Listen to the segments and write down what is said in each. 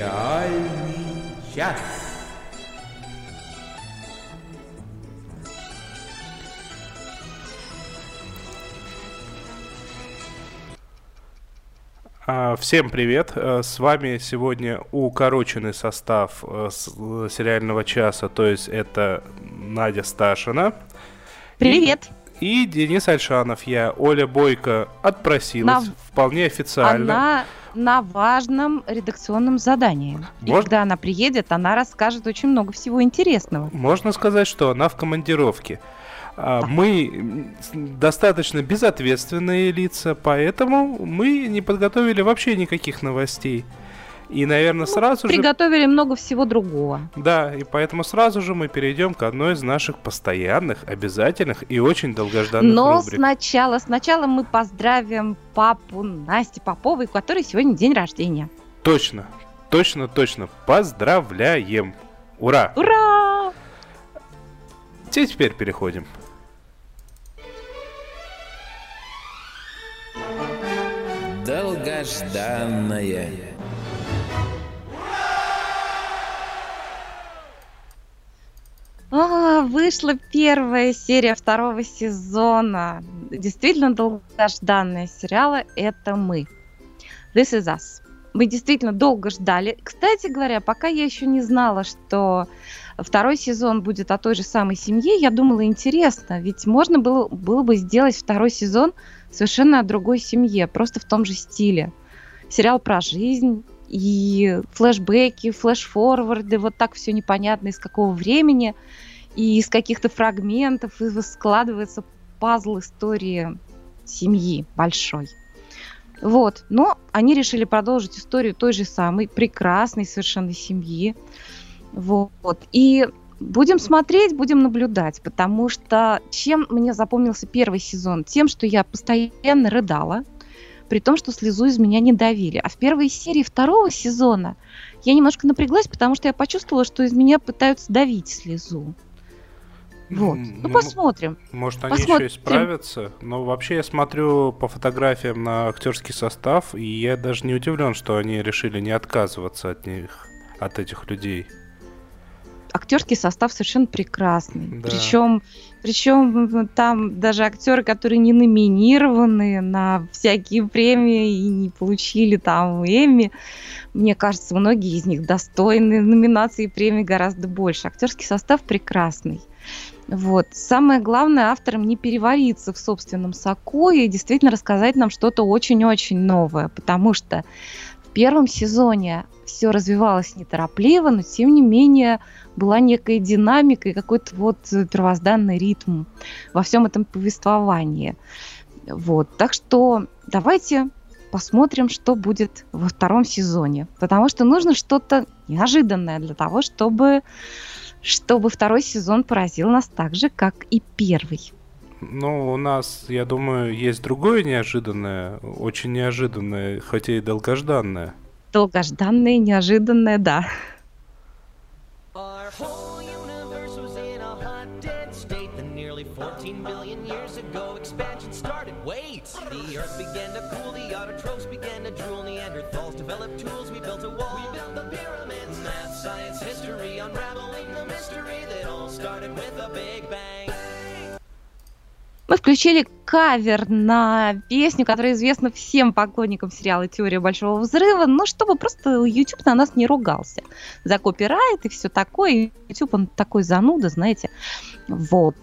Реальный час. А, всем привет! Э, с вами сегодня укороченный состав э, сериального часа, то есть это Надя Сташина. Привет! И, и Денис Альшанов. Я, Оля Бойко, отпросилась на... вполне официально. Она на важном редакционном задании. Можно... И когда она приедет, она расскажет очень много всего интересного. Можно сказать, что она в командировке. А, мы достаточно безответственные лица, поэтому мы не подготовили вообще никаких новостей. И, наверное, ну, сразу приготовили же... Приготовили много всего другого. Да, и поэтому сразу же мы перейдем к одной из наших постоянных, обязательных и очень долгожданных Но рубрик. сначала, сначала мы поздравим папу Насти Поповой, у которой сегодня день рождения. Точно, точно, точно. Поздравляем. Ура! Ура! Теперь переходим. Долгожданное. А, вышла первая серия второго сезона. Действительно долгожданная сериала «Это мы». This is us. Мы действительно долго ждали. Кстати говоря, пока я еще не знала, что второй сезон будет о той же самой семье, я думала, интересно, ведь можно было, было бы сделать второй сезон совершенно о другой семье, просто в том же стиле. Сериал про жизнь и флешбеки, флешфорварды, вот так все непонятно из какого времени и из каких-то фрагментов, и складывается пазл истории семьи большой. Вот, но они решили продолжить историю той же самой прекрасной совершенно семьи. Вот. И будем смотреть, будем наблюдать, потому что чем мне запомнился первый сезон? Тем, что я постоянно рыдала, при том, что слезу из меня не давили. А в первой серии второго сезона я немножко напряглась, потому что я почувствовала, что из меня пытаются давить слезу. Вот. Ну, ну посмотрим. Может, они посмотрим. еще исправятся. Но вообще я смотрю по фотографиям на актерский состав, и я даже не удивлен, что они решили не отказываться от них, от этих людей актерский состав совершенно прекрасный. Да. Причем, причем там даже актеры, которые не номинированы на всякие премии и не получили там Эмми, мне кажется, многие из них достойны номинации и премии гораздо больше. Актерский состав прекрасный. Вот. Самое главное авторам не перевариться в собственном соку и действительно рассказать нам что-то очень-очень новое, потому что в первом сезоне все развивалось неторопливо, но тем не менее была некая динамика и какой-то вот первозданный ритм во всем этом повествовании. Вот. Так что давайте посмотрим, что будет во втором сезоне. Потому что нужно что-то неожиданное для того, чтобы чтобы второй сезон поразил нас так же, как и первый. Ну, у нас, я думаю, есть другое неожиданное, очень неожиданное, хотя и долгожданное. Долгожданное, неожиданное, да. The Мы включили кавер на песню, которая известна всем поклонникам сериала «Теория большого взрыва», но чтобы просто YouTube на нас не ругался за копирайт и все такое. YouTube, он такой зануда, знаете. Вот.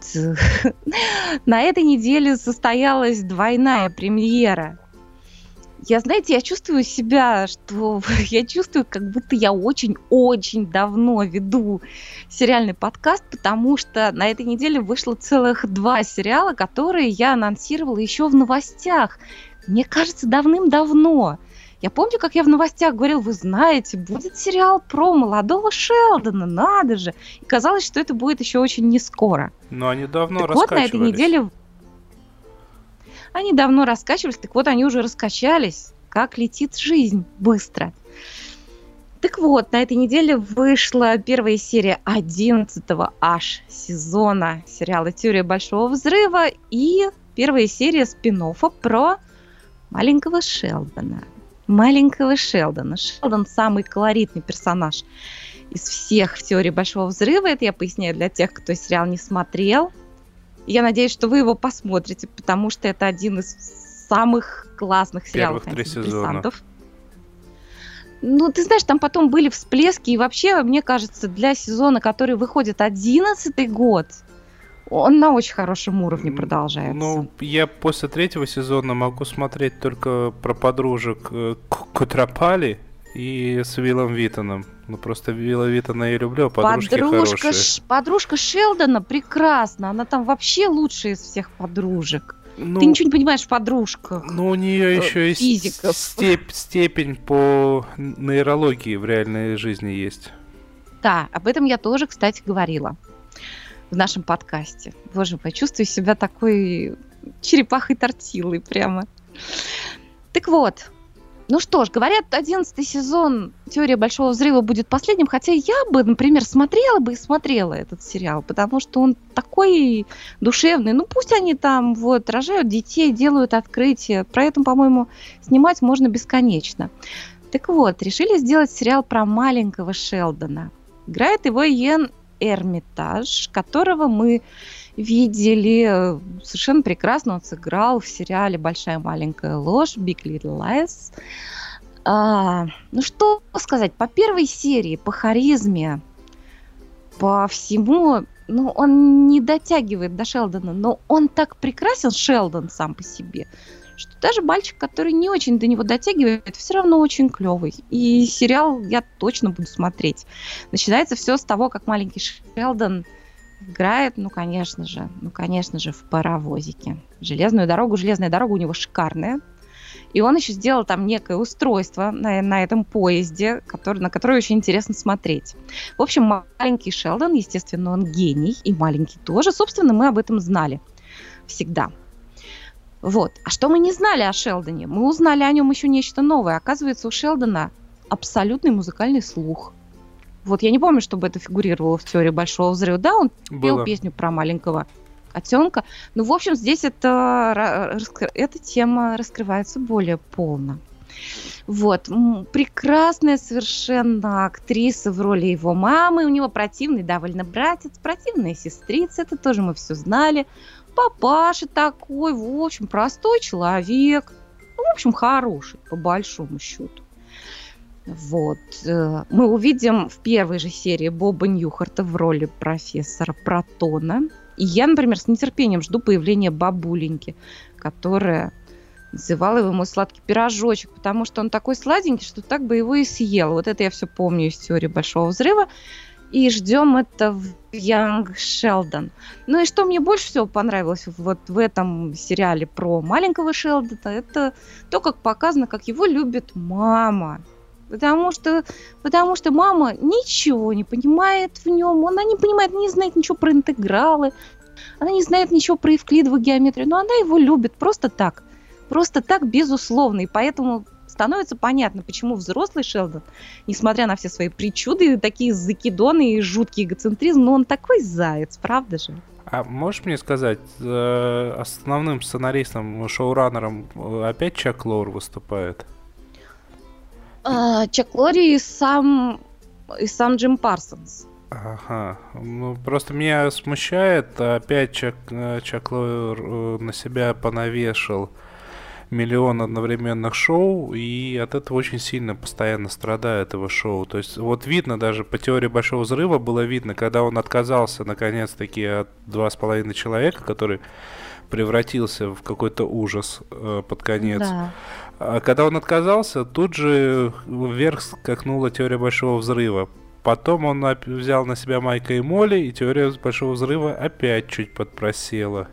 На этой неделе состоялась двойная премьера я, знаете, я чувствую себя, что я чувствую, как будто я очень-очень давно веду сериальный подкаст, потому что на этой неделе вышло целых два сериала, которые я анонсировала еще в новостях. Мне кажется, давным-давно. Я помню, как я в новостях говорил, вы знаете, будет сериал про молодого Шелдона, надо же. И казалось, что это будет еще очень не скоро. Но они давно так вот, на этой неделе они давно раскачивались, так вот они уже раскачались. Как летит жизнь быстро. Так вот, на этой неделе вышла первая серия 11 аж сезона сериала «Теория большого взрыва» и первая серия спин про маленького Шелдона. маленького Шелдона. Шелдон самый колоритный персонаж из всех в теории Большого Взрыва. Это я поясняю для тех, кто сериал не смотрел. Я надеюсь, что вы его посмотрите, потому что это один из самых классных сериалов Первых три сезона. Ну, ты знаешь, там потом были всплески, и вообще, мне кажется, для сезона, который выходит одиннадцатый год, он на очень хорошем уровне продолжается. Ну, я после третьего сезона могу смотреть только про подружек э, Кутропали и с Виллом Виттоном. Ну, просто Вилла Виттона я люблю, а подружки подружка, хорошие. Ш, подружка Шелдона прекрасна, она там вообще лучшая из всех подружек. Ну, Ты ничего не понимаешь в подружках. Ну, у нее э, еще физиков. степь- степень по нейрологии в реальной жизни есть. Да, об этом я тоже, кстати, говорила в нашем подкасте. Боже мой, чувствую себя такой черепахой тортилой прямо. Так вот, ну что ж, говорят, одиннадцатый сезон «Теория Большого Взрыва» будет последним, хотя я бы, например, смотрела бы и смотрела этот сериал, потому что он такой душевный. Ну пусть они там вот рожают детей, делают открытия. Про это, по-моему, снимать можно бесконечно. Так вот, решили сделать сериал про маленького Шелдона. Играет его Иен Эрмитаж, которого мы видели э, совершенно прекрасно. Он сыграл в сериале «Большая маленькая ложь» Big Little Lies. А, ну что сказать, по первой серии, по харизме, по всему, ну он не дотягивает до Шелдона, но он так прекрасен, Шелдон сам по себе, что даже мальчик, который не очень до него дотягивает, все равно очень клевый. И сериал я точно буду смотреть. Начинается все с того, как маленький Шелдон играет, ну, конечно же, ну, конечно же, в паровозике. Железную дорогу, железная дорога у него шикарная. И он еще сделал там некое устройство на, на этом поезде, который, на которое очень интересно смотреть. В общем, маленький Шелдон, естественно, он гений, и маленький тоже. Собственно, мы об этом знали всегда. Вот. А что мы не знали о Шелдоне? Мы узнали о нем еще нечто новое. Оказывается, у Шелдона абсолютный музыкальный слух. Вот я не помню, чтобы это фигурировало в теории Большого Взрыва. Да, он пел Было. песню про маленького котенка. Ну, в общем, здесь это, эта тема раскрывается более полно. Вот. Прекрасная совершенно актриса в роли его мамы. У него противный довольно братец, противная сестрица. Это тоже мы все знали. Папаша такой, в общем, простой человек. Ну, в общем, хороший, по большому счету. Вот. э, Мы увидим в первой же серии Боба Ньюхарта в роли профессора Протона. И я, например, с нетерпением жду появления бабуленьки, которая называла его мой сладкий пирожочек, потому что он такой сладенький, что так бы его и съела. Вот это я все помню из теории Большого Взрыва. И ждем это в Янг Шелдон. Ну и что мне больше всего понравилось вот в этом сериале про маленького Шелдона, это то, как показано, как его любит мама. Потому что, потому что мама ничего не понимает в нем, она не понимает, не знает ничего про интегралы, она не знает ничего про евклидовую геометрию, но она его любит просто так. Просто так, безусловно. И поэтому становится понятно, почему взрослый Шелдон, несмотря на все свои причуды, такие закидоны и жуткий эгоцентризм, но он такой заяц, правда же? А можешь мне сказать, э, основным сценаристом, шоураннером э, опять Чак Лоур выступает? А, Чак Лори и сам, и сам Джим Парсонс. Ага. Ну, просто меня смущает, опять Чак, э, Чак Лоуэр э, на себя понавешал миллион одновременных шоу, и от этого очень сильно постоянно страдает его шоу. То есть вот видно даже по теории Большого Взрыва было видно, когда он отказался наконец-таки от два с половиной человека, который превратился в какой-то ужас э, под конец. Да. А когда он отказался, тут же вверх скакнула теория Большого Взрыва. Потом он взял на себя Майка и Молли, и теория Большого Взрыва опять чуть подпросела.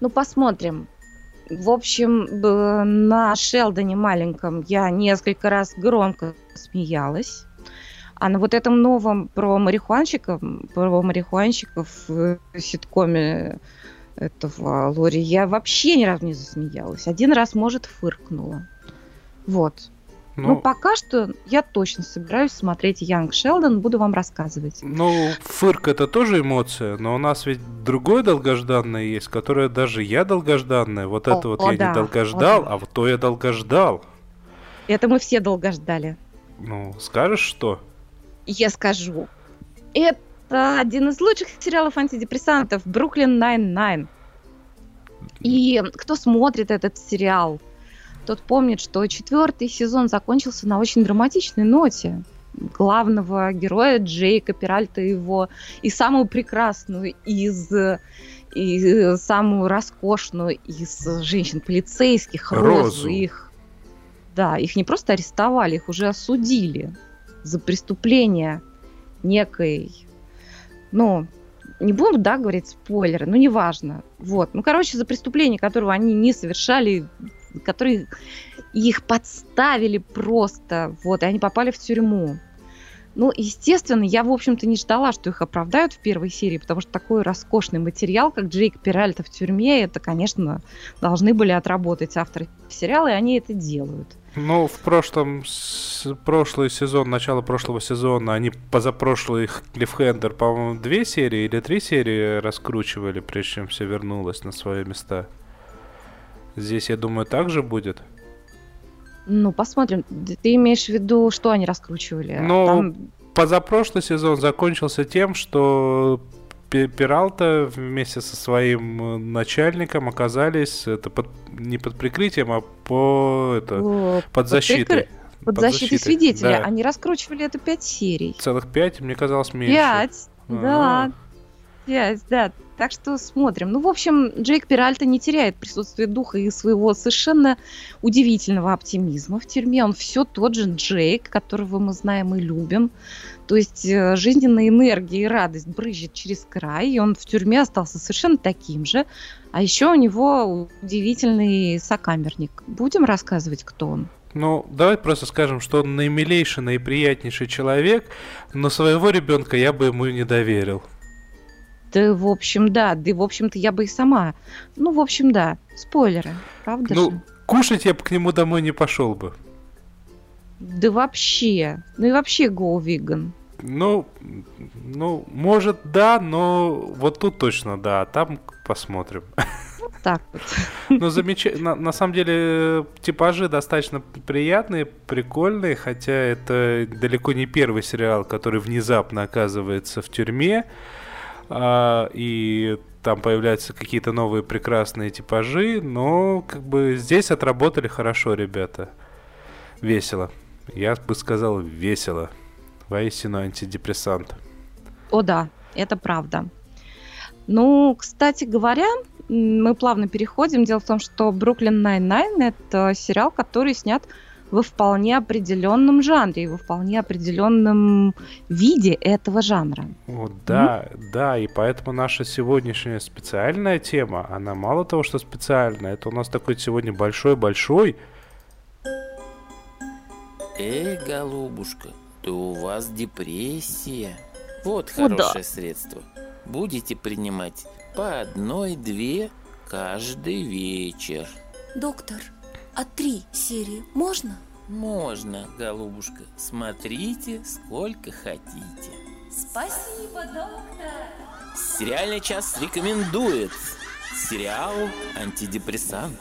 Ну, посмотрим. В общем, на Шелдоне маленьком я несколько раз громко смеялась. А на вот этом новом про марихуанщиков, про марихуанщиков в ситкоме этого Лори я вообще ни разу не засмеялась. Один раз, может, фыркнула. Вот. Ну, Ну, пока что я точно собираюсь смотреть Янг Шелдон, буду вам рассказывать. ну, фырк это тоже эмоция, но у нас ведь другое долгожданное есть, которое даже я долгожданное. Вот это О, вот о я да, не долгождал, да. а вот то я долгождал. Это мы все долго ждали. Ну, скажешь что? Я скажу. Это один из лучших сериалов антидепрессантов «Brooklyn Nine-Nine». И кто смотрит этот сериал, тот помнит, что четвертый сезон закончился на очень драматичной ноте. Главного героя Джейка Пиральта его и самую прекрасную из и самую роскошную из женщин полицейских Розу. Розу их да их не просто арестовали их уже осудили за преступление некой ну не буду, да, говорить спойлеры, ну, неважно. Вот. Ну, короче, за преступление, которого они не совершали, которые их подставили просто, вот, и они попали в тюрьму. Ну, естественно, я, в общем-то, не ждала, что их оправдают в первой серии, потому что такой роскошный материал, как Джейк Пиральта в тюрьме, это, конечно, должны были отработать авторы сериала, и они это делают. Ну, в прошлом, с, прошлый сезон, начало прошлого сезона, они позапрошлый Клиффхендер, по-моему, две серии или три серии раскручивали, прежде чем все вернулось на свои места. Здесь, я думаю, так же будет. Ну, посмотрим. Ты имеешь в виду, что они раскручивали? Ну, Там... позапрошлый сезон закончился тем, что Пиралта вместе со своим э, начальником оказались это под, не под прикрытием, а по это, О, под защитой. Под, под защитой свидетеля. Да. Они раскручивали это пять серий. Целых пять, мне казалось, меньше. Пять, да. Пять, да. Так что смотрим. Ну, в общем, Джейк Пиральта не теряет присутствие духа и своего совершенно удивительного оптимизма в тюрьме. Он все тот же Джейк, которого мы знаем и любим. То есть э, жизненная энергия и радость брызжет через край, и он в тюрьме остался совершенно таким же. А еще у него удивительный сокамерник. Будем рассказывать, кто он? Ну, давай просто скажем, что он наимилейший, наиприятнейший человек, но своего ребенка я бы ему не доверил. Да, в общем, да. Да, в общем-то, я бы и сама. Ну, в общем, да. Спойлеры, правда ну, же? кушать я бы к нему домой не пошел бы. Да вообще. Ну и вообще go vegan. Ну, ну, может, да, но вот тут точно да, а там посмотрим. Вот так вот. Ну, замечательно. На, на самом деле, типажи достаточно приятные, прикольные, хотя это далеко не первый сериал, который внезапно оказывается в тюрьме а, и там появляются какие-то новые прекрасные типажи, но как бы здесь отработали хорошо ребята. Весело. Я бы сказал весело. Воистину антидепрессант. О да, это правда. Ну, кстати говоря, мы плавно переходим. Дело в том, что «Бруклин Найн-Найн» — это сериал, который снят во вполне определенном жанре, во вполне определенном виде этого жанра. Вот, да, mm да, и поэтому наша сегодняшняя специальная тема, она мало того, что специальная, это у нас такой сегодня большой-большой. Эй, голубушка, то у вас депрессия. Вот хорошее да. средство. Будете принимать по одной-две каждый вечер. Доктор, а три серии можно? Можно, голубушка. Смотрите, сколько хотите. Спасибо, доктор. Сериальный час рекомендует сериал «Антидепрессант».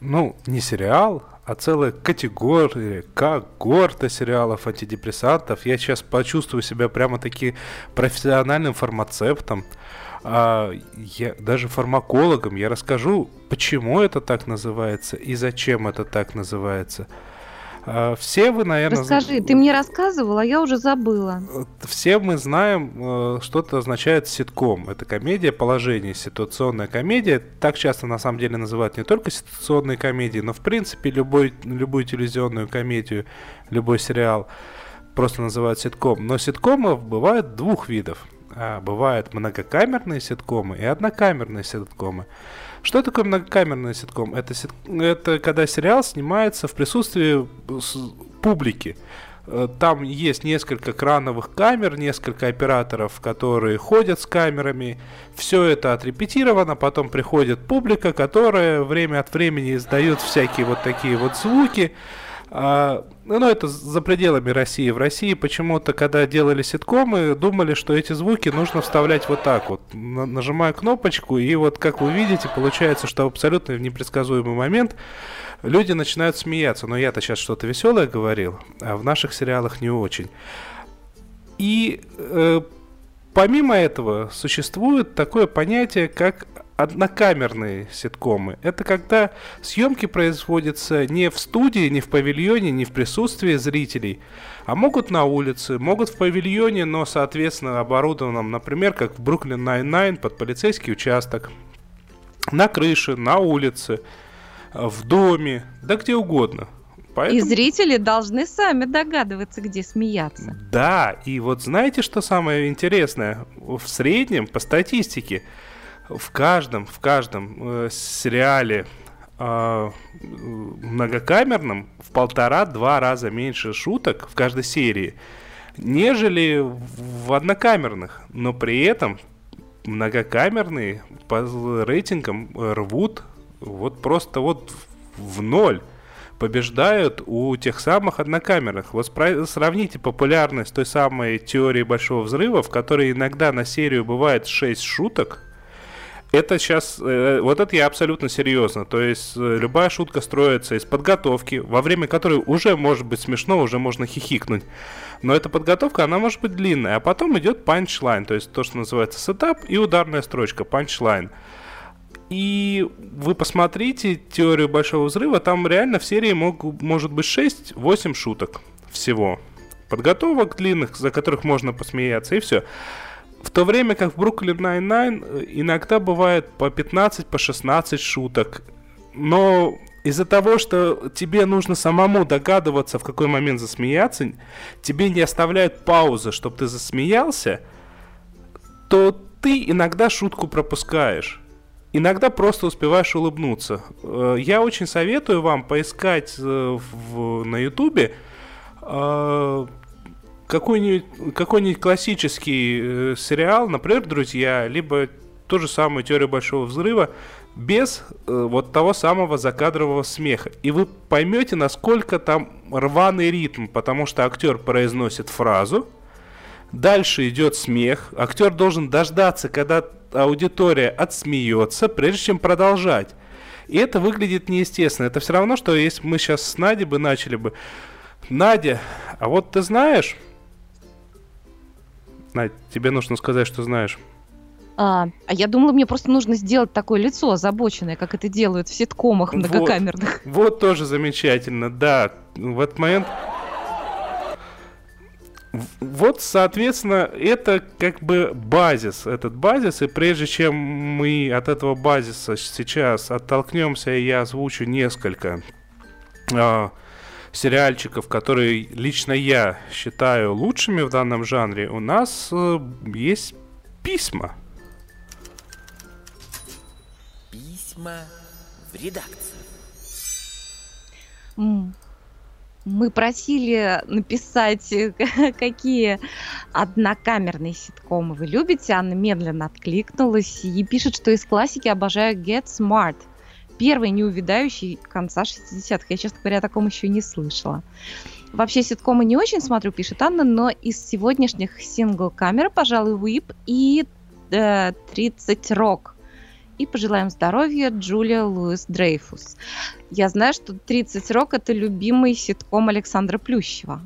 Ну, не сериал, а целая категория, когорта сериалов антидепрессантов. Я сейчас почувствую себя прямо-таки профессиональным фармацевтом а, я, даже фармакологам я расскажу, почему это так называется и зачем это так называется. А, все вы, наверное... Расскажи, ты мне рассказывал, а я уже забыла. Все мы знаем, э, что это означает ситком. Это комедия положений, ситуационная комедия. Так часто, на самом деле, называют не только ситуационные комедии, но, в принципе, любой, любую телевизионную комедию, любой сериал просто называют ситком. Но ситкомов бывает двух видов – а, бывают многокамерные ситкомы и однокамерные ситкомы. Что такое многокамерный ситком? Это, сит... это когда сериал снимается в присутствии публики. Э, там есть несколько крановых камер, несколько операторов, которые ходят с камерами. Все это отрепетировано, потом приходит публика, которая время от времени издает всякие вот такие вот звуки. А, ну, это за пределами России. В России почему-то, когда делали ситкомы, думали, что эти звуки нужно вставлять вот так вот. Нажимая кнопочку, и вот, как вы видите, получается, что абсолютно в непредсказуемый момент люди начинают смеяться. Но я-то сейчас что-то веселое говорил, а в наших сериалах не очень. И э, помимо этого существует такое понятие, как однокамерные ситкомы. Это когда съемки производятся не в студии, не в павильоне, не в присутствии зрителей, а могут на улице, могут в павильоне, но, соответственно, оборудованном, например, как в Brooklyn Nine-Nine под полицейский участок, на крыше, на улице, в доме, да где угодно. Поэтому... И зрители должны сами догадываться, где смеяться. Да, и вот знаете, что самое интересное? В среднем, по статистике, в каждом, в каждом э, сериале э, многокамерном в полтора-два раза меньше шуток в каждой серии, нежели в однокамерных. Но при этом многокамерные по рейтингам рвут вот просто вот в ноль побеждают у тех самых однокамерных. Вот сравните популярность той самой теории Большого Взрыва, в которой иногда на серию бывает 6 шуток, это сейчас, э, вот это я абсолютно серьезно. То есть э, любая шутка строится из подготовки, во время которой уже может быть смешно, уже можно хихикнуть. Но эта подготовка, она может быть длинная, а потом идет punchline, то есть то, что называется setup и ударная строчка, punchline. И вы посмотрите теорию Большого Взрыва, там реально в серии мог, может быть 6-8 шуток всего. Подготовок длинных, за которых можно посмеяться, и все. В то время как в Brooklyn Nine-Nine э, иногда бывает по 15, по 16 шуток. Но из-за того, что тебе нужно самому догадываться, в какой момент засмеяться, тебе не оставляют паузы, чтобы ты засмеялся, то ты иногда шутку пропускаешь. Иногда просто успеваешь улыбнуться. Э, я очень советую вам поискать э, в, на Ютубе какой-нибудь какой классический э, сериал, например, «Друзья», либо ту же самую «Теорию Большого Взрыва», без э, вот того самого закадрового смеха. И вы поймете, насколько там рваный ритм, потому что актер произносит фразу, дальше идет смех, актер должен дождаться, когда аудитория отсмеется, прежде чем продолжать. И это выглядит неестественно. Это все равно, что если мы сейчас с Надей бы начали бы, Надя, а вот ты знаешь, Надь, тебе нужно сказать, что знаешь. А, а я думала, мне просто нужно сделать такое лицо озабоченное, как это делают в ситкомах многокамерных. Вот, вот тоже замечательно, да. В этот момент... Вот, соответственно, это как бы базис, этот базис, и прежде чем мы от этого базиса сейчас оттолкнемся, я озвучу несколько а, сериальчиков, которые лично я считаю лучшими в данном жанре, у нас э, есть письма. Письма в редакцию. Мы просили написать, э, какие однокамерные ситкомы вы любите. Анна медленно откликнулась и пишет, что из классики обожаю Get Smart – первый неувидающий конца 60-х. Я, честно говоря, о таком еще не слышала. Вообще ситкомы не очень смотрю, пишет Анна, но из сегодняшних сингл-камер, пожалуй, Whip и э, 30 Рок. И пожелаем здоровья Джулия Луис Дрейфус. Я знаю, что 30 Рок это любимый ситком Александра Плющева.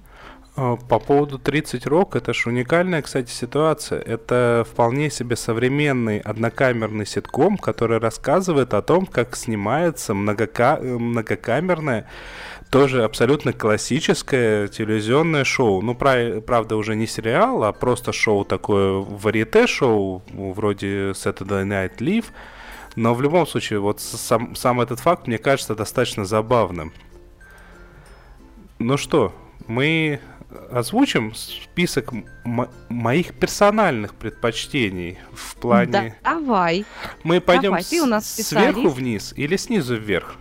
А, по поводу 30 Рок, это же уникальная, кстати, ситуация. Это вполне себе современный однокамерный ситком, который рассказывает о том, как снимается многока... многокамерное, тоже абсолютно классическое телевизионное шоу. Ну, правда, уже не сериал, а просто шоу такое, варьете-шоу, вроде Saturday Night Live. Но в любом случае, вот сам, сам этот факт мне кажется достаточно забавным. Ну что, мы озвучим список моих персональных предпочтений в плане... Да, давай. Мы пойдем давай, ты у нас сверху вниз или снизу вверх?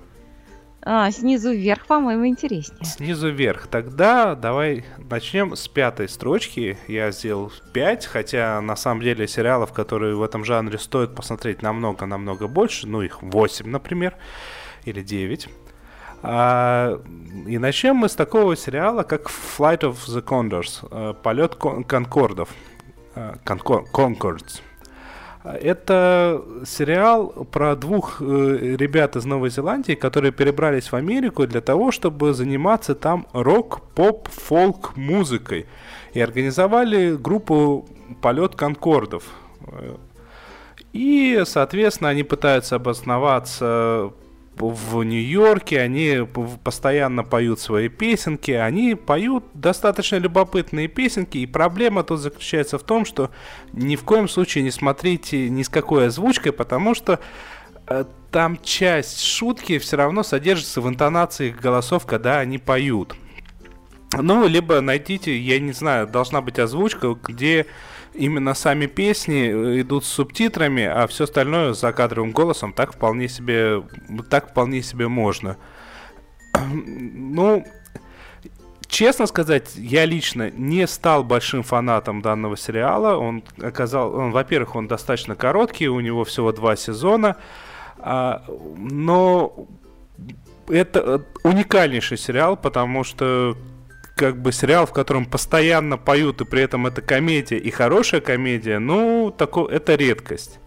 А, снизу вверх, по-моему, интереснее. Снизу вверх. Тогда давай начнем с пятой строчки. Я сделал пять, хотя на самом деле сериалов, которые в этом жанре стоит посмотреть намного-намного больше, ну их восемь, например, или девять. А, и начнем мы с такого сериала, как Flight of the Condors, э, полет конкордов, Concords. Это сериал про двух э, ребят из Новой Зеландии, которые перебрались в Америку для того, чтобы заниматься там рок, поп, фолк музыкой. И организовали группу «Полет Конкордов». И, соответственно, они пытаются обосноваться в Нью-Йорке, они постоянно поют свои песенки, они поют достаточно любопытные песенки, и проблема тут заключается в том, что ни в коем случае не смотрите ни с какой озвучкой, потому что э, там часть шутки все равно содержится в интонации голосов, когда они поют. Ну, либо найдите, я не знаю, должна быть озвучка, где именно сами песни э, идут с субтитрами, а все остальное за кадровым голосом так вполне себе, так вполне себе можно. Ну, честно сказать, я лично не стал большим фанатом данного сериала. Он оказал, он, во-первых, он достаточно короткий, у него всего два сезона, а, но это э, уникальнейший сериал, потому что как бы сериал, в котором постоянно поют, и при этом это комедия и хорошая комедия, ну, тако, это редкость.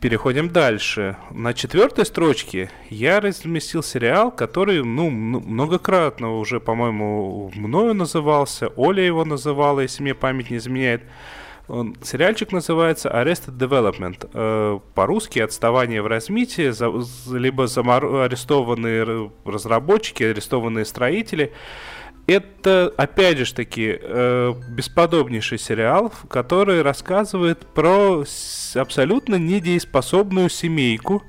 Переходим дальше. На четвертой строчке я разместил сериал, который, ну, многократно уже, по-моему, мною назывался, Оля его называла, если мне память не изменяет. Он, сериальчик называется Arrested Development. Э, по-русски отставание в развитии, либо замор... арестованные разработчики, арестованные строители. Это, опять же таки, э, бесподобнейший сериал, который рассказывает про абсолютно недееспособную семейку,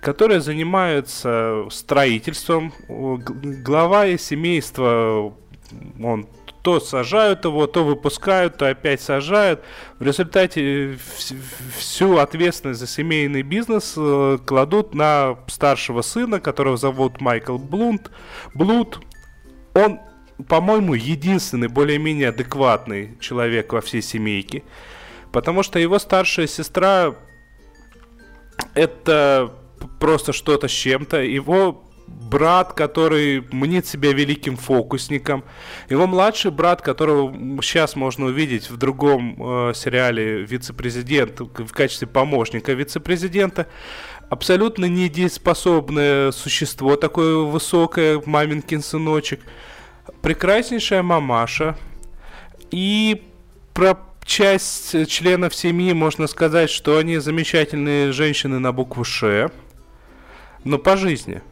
которая занимается строительством. Глава семейства, он то сажают его, то выпускают, то опять сажают. В результате всю ответственность за семейный бизнес э, кладут на старшего сына, которого зовут Майкл Блунд. Блуд. Он, по-моему, единственный более-менее адекватный человек во всей семейке. Потому что его старшая сестра это просто что-то с чем-то. Его брат, который мнит себя великим фокусником. Его младший брат, которого сейчас можно увидеть в другом э, сериале «Вице-президент» в качестве помощника вице-президента. Абсолютно недееспособное существо, такое высокое, маменькин сыночек. Прекраснейшая мамаша. И про часть членов семьи можно сказать, что они замечательные женщины на букву «Ш», но по жизни –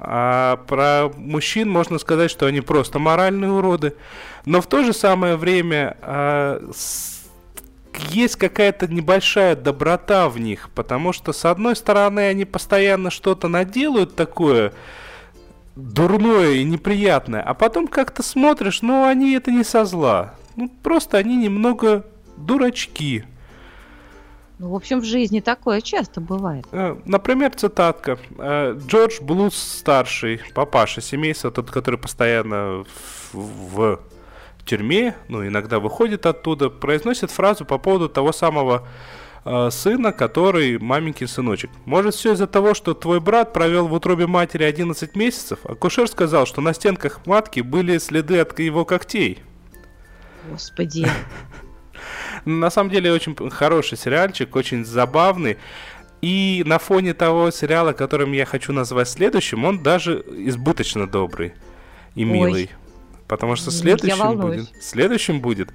а про мужчин можно сказать, что они просто моральные уроды. Но в то же самое время а, есть какая-то небольшая доброта в них, потому что, с одной стороны, они постоянно что-то наделают такое дурное и неприятное, а потом как-то смотришь, ну, они это не со зла. Ну, просто они немного дурачки. Ну, в общем, в жизни такое часто бывает. Э, например, цитатка. Э, Джордж Блуз старший, папаша семейства, тот, который постоянно в, в тюрьме, ну, иногда выходит оттуда, произносит фразу по поводу того самого э, сына, который маменькин сыночек. Может, все из-за того, что твой брат провел в утробе матери 11 месяцев? Акушер сказал, что на стенках матки были следы от его когтей. Господи. На самом деле очень хороший сериальчик, очень забавный. И на фоне того сериала, которым я хочу назвать следующим, он даже избыточно добрый и милый. Ой. Потому что следующим будет, следующим будет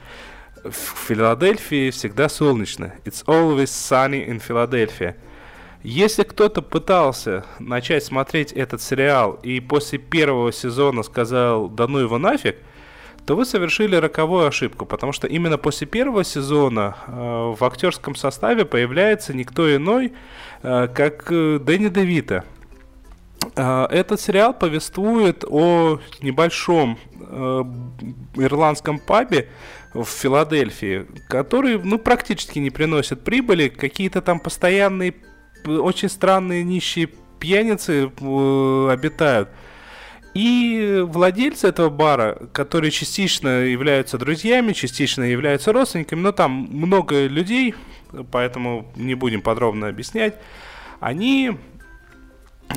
в Филадельфии всегда солнечно. It's always sunny in Philadelphia. Если кто-то пытался начать смотреть этот сериал и после первого сезона сказал «да ну его нафиг», то вы совершили роковую ошибку, потому что именно после первого сезона э, в актерском составе появляется никто иной, э, как э, Дэнни Девита. Э, этот сериал повествует о небольшом э, ирландском пабе в Филадельфии, который ну, практически не приносит прибыли, какие-то там постоянные, очень странные нищие пьяницы э, обитают – и владельцы этого бара, которые частично являются друзьями, частично являются родственниками, но там много людей, поэтому не будем подробно объяснять, они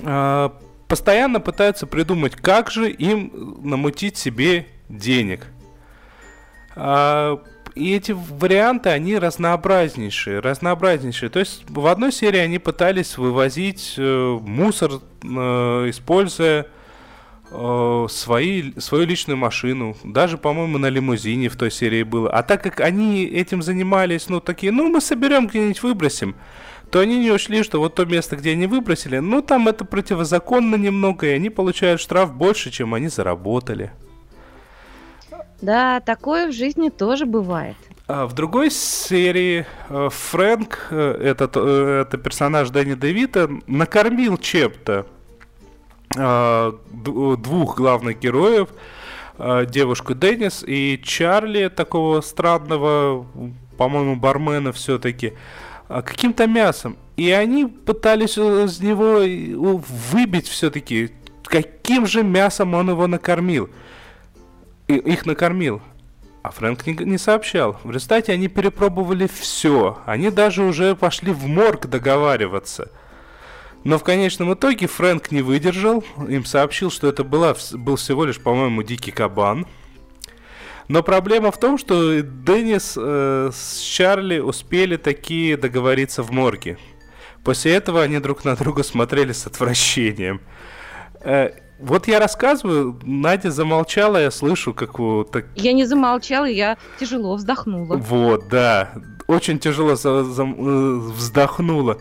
э, постоянно пытаются придумать, как же им намутить себе денег. А, и эти варианты, они разнообразнейшие, разнообразнейшие. То есть в одной серии они пытались вывозить э, мусор, э, используя э, свои, свою личную машину. Даже, по-моему, на лимузине в той серии было. А так как они этим занимались, ну, такие, ну, мы соберем где-нибудь, выбросим, то они не ушли, что вот то место, где они выбросили, ну, там это противозаконно немного, и они получают штраф больше, чем они заработали. Да, такое в жизни тоже бывает. А в другой серии э, Фрэнк, э, этот, э, это персонаж Дэнни Девита, накормил чем-то двух главных героев, девушку Деннис и Чарли, такого странного, по-моему, бармена все-таки, каким-то мясом. И они пытались из него выбить все-таки, каким же мясом он его накормил их накормил. А Фрэнк не, не сообщал. В результате они перепробовали все. Они даже уже пошли в морг договариваться. Но в конечном итоге Фрэнк не выдержал. Им сообщил, что это была, был всего лишь, по-моему, дикий кабан. Но проблема в том, что Деннис э, с Чарли успели такие договориться в морге. После этого они друг на друга смотрели с отвращением. Э, вот я рассказываю, Надя замолчала, я слышу, как вот так... Я не замолчала, я тяжело вздохнула. Вот, да, очень тяжело за, за, э, вздохнула.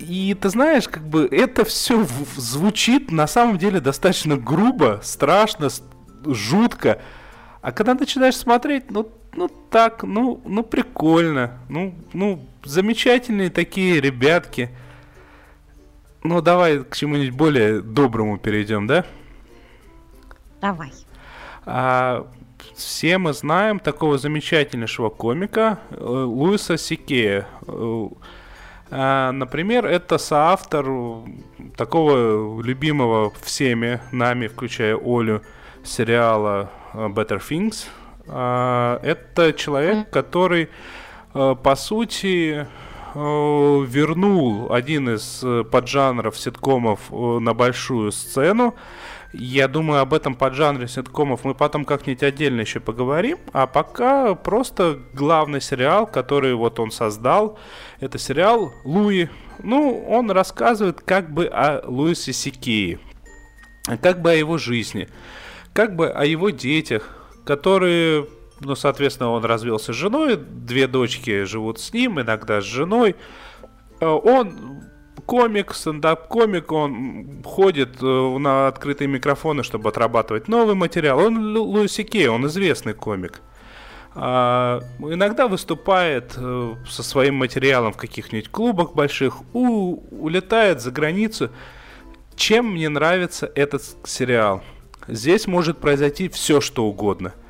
И ты знаешь, как бы это все звучит на самом деле достаточно грубо, страшно, жутко. А когда начинаешь смотреть, ну, ну так, ну, ну прикольно, ну, ну замечательные такие ребятки. Ну, давай к чему-нибудь более доброму перейдем, да? Давай. А, все мы знаем такого замечательнейшего комика э, Луиса Сикея. Э, а, например, это соавтор такого любимого всеми нами, включая Олю, сериала э, Better Things. А, это человек, который, по сути, Э, вернул один из э, поджанров ситкомов э, на большую сцену. Я думаю, об этом поджанре ситкомов мы потом как-нибудь отдельно еще поговорим. А пока просто главный сериал, который вот он создал, это сериал Луи. Ну, он рассказывает как бы о Луисе Сикее, как бы о его жизни, как бы о его детях, которые ну, соответственно, он развелся с женой, две дочки живут с ним, иногда с женой. Э, он комик, стендап-комик, он ходит э, на открытые микрофоны, чтобы отрабатывать новый материал. Он Луиси Кей, он известный комик. А, иногда выступает э, со своим материалом в каких-нибудь клубах больших, у, улетает за границу. Чем мне нравится этот сериал? Здесь может произойти все, что угодно –